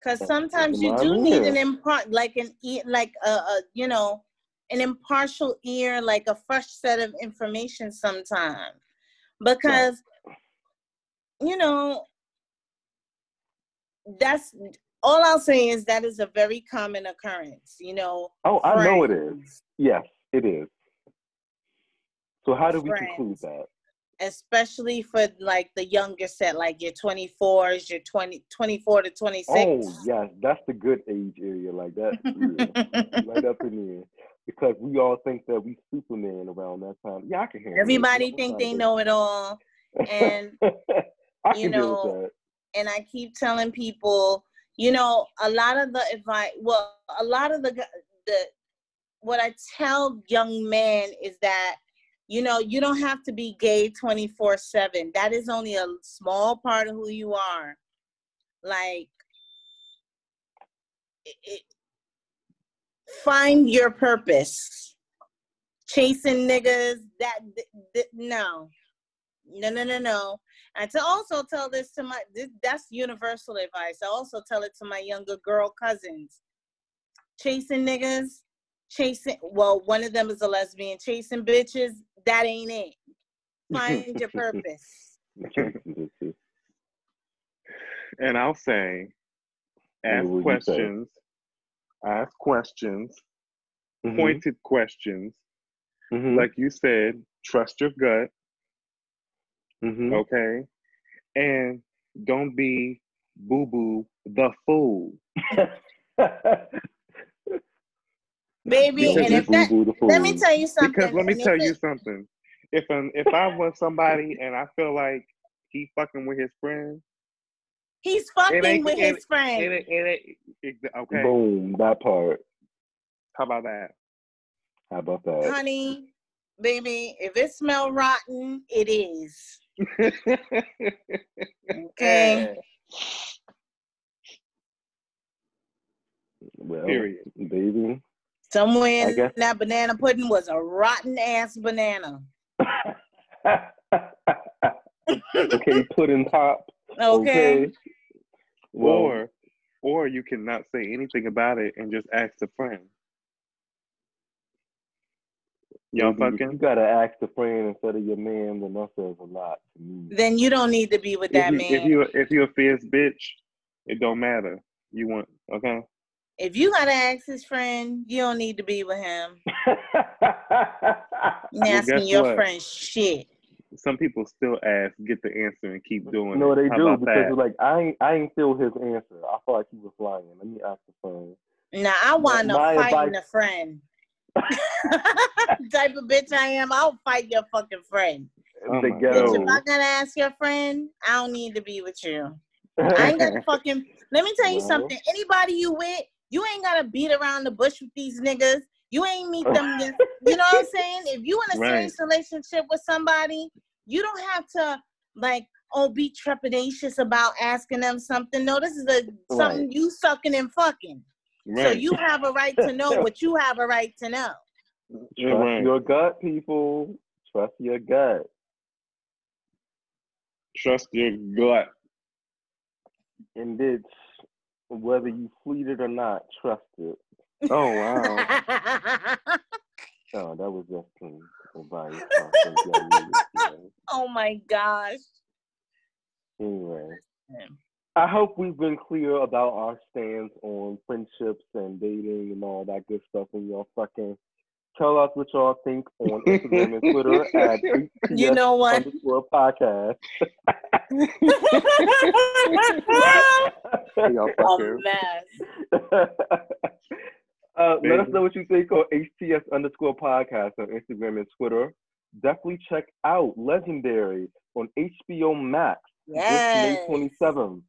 Because sometimes you do need an impart, like an like a, a you know, an impartial ear, like a fresh set of information. Sometimes, because you know, that's all I'll say is that is a very common occurrence. You know. Oh, I know it is. Yes, it is. So how do we Friends. conclude that? Especially for like the younger set, like your 24s, your 20, 24 to 26. Oh, yes, that's the good age area, like that, right up in there. Because we all think that we Superman around that time. Yeah, I can hear. Everybody think they know it all. and, I can you know, and I keep telling people, you know, a lot of the advice, well, a lot of the the what I tell young men is that you know you don't have to be gay 24 7 that is only a small part of who you are. Like it, it, find your purpose. Chasing niggas that th- th- no. No no no no and to also tell this to my this, that's universal advice. I also tell it to my younger girl cousins. Chasing niggas chasing well one of them is a lesbian. Chasing bitches that ain't it. Find your purpose. And I'll say, ask What would you say? questions, ask questions, Mhm, pointed questions. mhm, Like you said, trust your gut, mhm. okay? And don't be boo boo the fool. baby and if that Boo-boo let me tell you something Because let me and if tell you it- something. If um if I was somebody and I feel like he fucking with his friend, he's fucking with his friend it, it, it, it, okay. Boom, that part. How about that? How about that? honey baby if it smell rotten it is okay Well, Period. baby. somewhere in that banana pudding was a rotten ass banana okay, pudding top. okay, Well, or or you cannot say anything about it and just ask a friend. Y'all baby, fucking? You gotta ask the friend instead of your man, then that says a lot to me. then you don't need to be with If that you, man if you if you a fierce bitch, it don't matter. You want okay? If you gotta ask his friend, you don't need to be with him. You Well, asking guess your what? friend shit. Some people still ask, get the answer, and keep doing no, it. they How do because that? like I ain't I ain't feel his answer. I felt like he was lying. Let me ask the friend. Now I wind up my fighting advice- a friend. type of bitch I am, I'll fight your fucking friend. Oh the my ghetto. Bitch, if I gotta ask your friend, I don't need to be with you. I ain't gotta fucking. Let me tell you Well. something. Anybody you with, you ain't gotta beat around the bush with these niggas. You ain't meet them. just- you know what I'm saying? If you in a Right. serious relationship with somebody, you don't have to like oh be trepidatious about asking them something. No, this is a something you sucking and fucking. So you have a right to know what you have a right to know. Trust right. your gut, people. Trust your gut. Trust your gut. And it's whether you fleet it or not, trust it. Oh wow. Oh, that was just some advice. I think y'all needed, you know. oh my gosh. Anyway, Yeah. I hope we've been clear about our stance on friendships and dating and all that good stuff. And y'all fucking tell us what y'all think on Instagram and Twitter at You know what? podcast. Y'all a fucker. mess. uh, let us know what you think on HTS underscore podcast on Instagram and Twitter. Definitely check out Legendary on HBO Max this May 27th.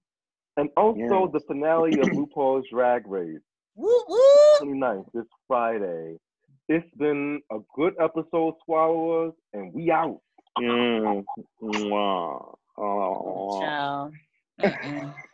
And also Yes. the finale of RuPaul's Drag Race, Woo woo. 29th, this Friday. It's been a good episode, Swallowers, and we out. Mm. Mwah. Oh. Ciao.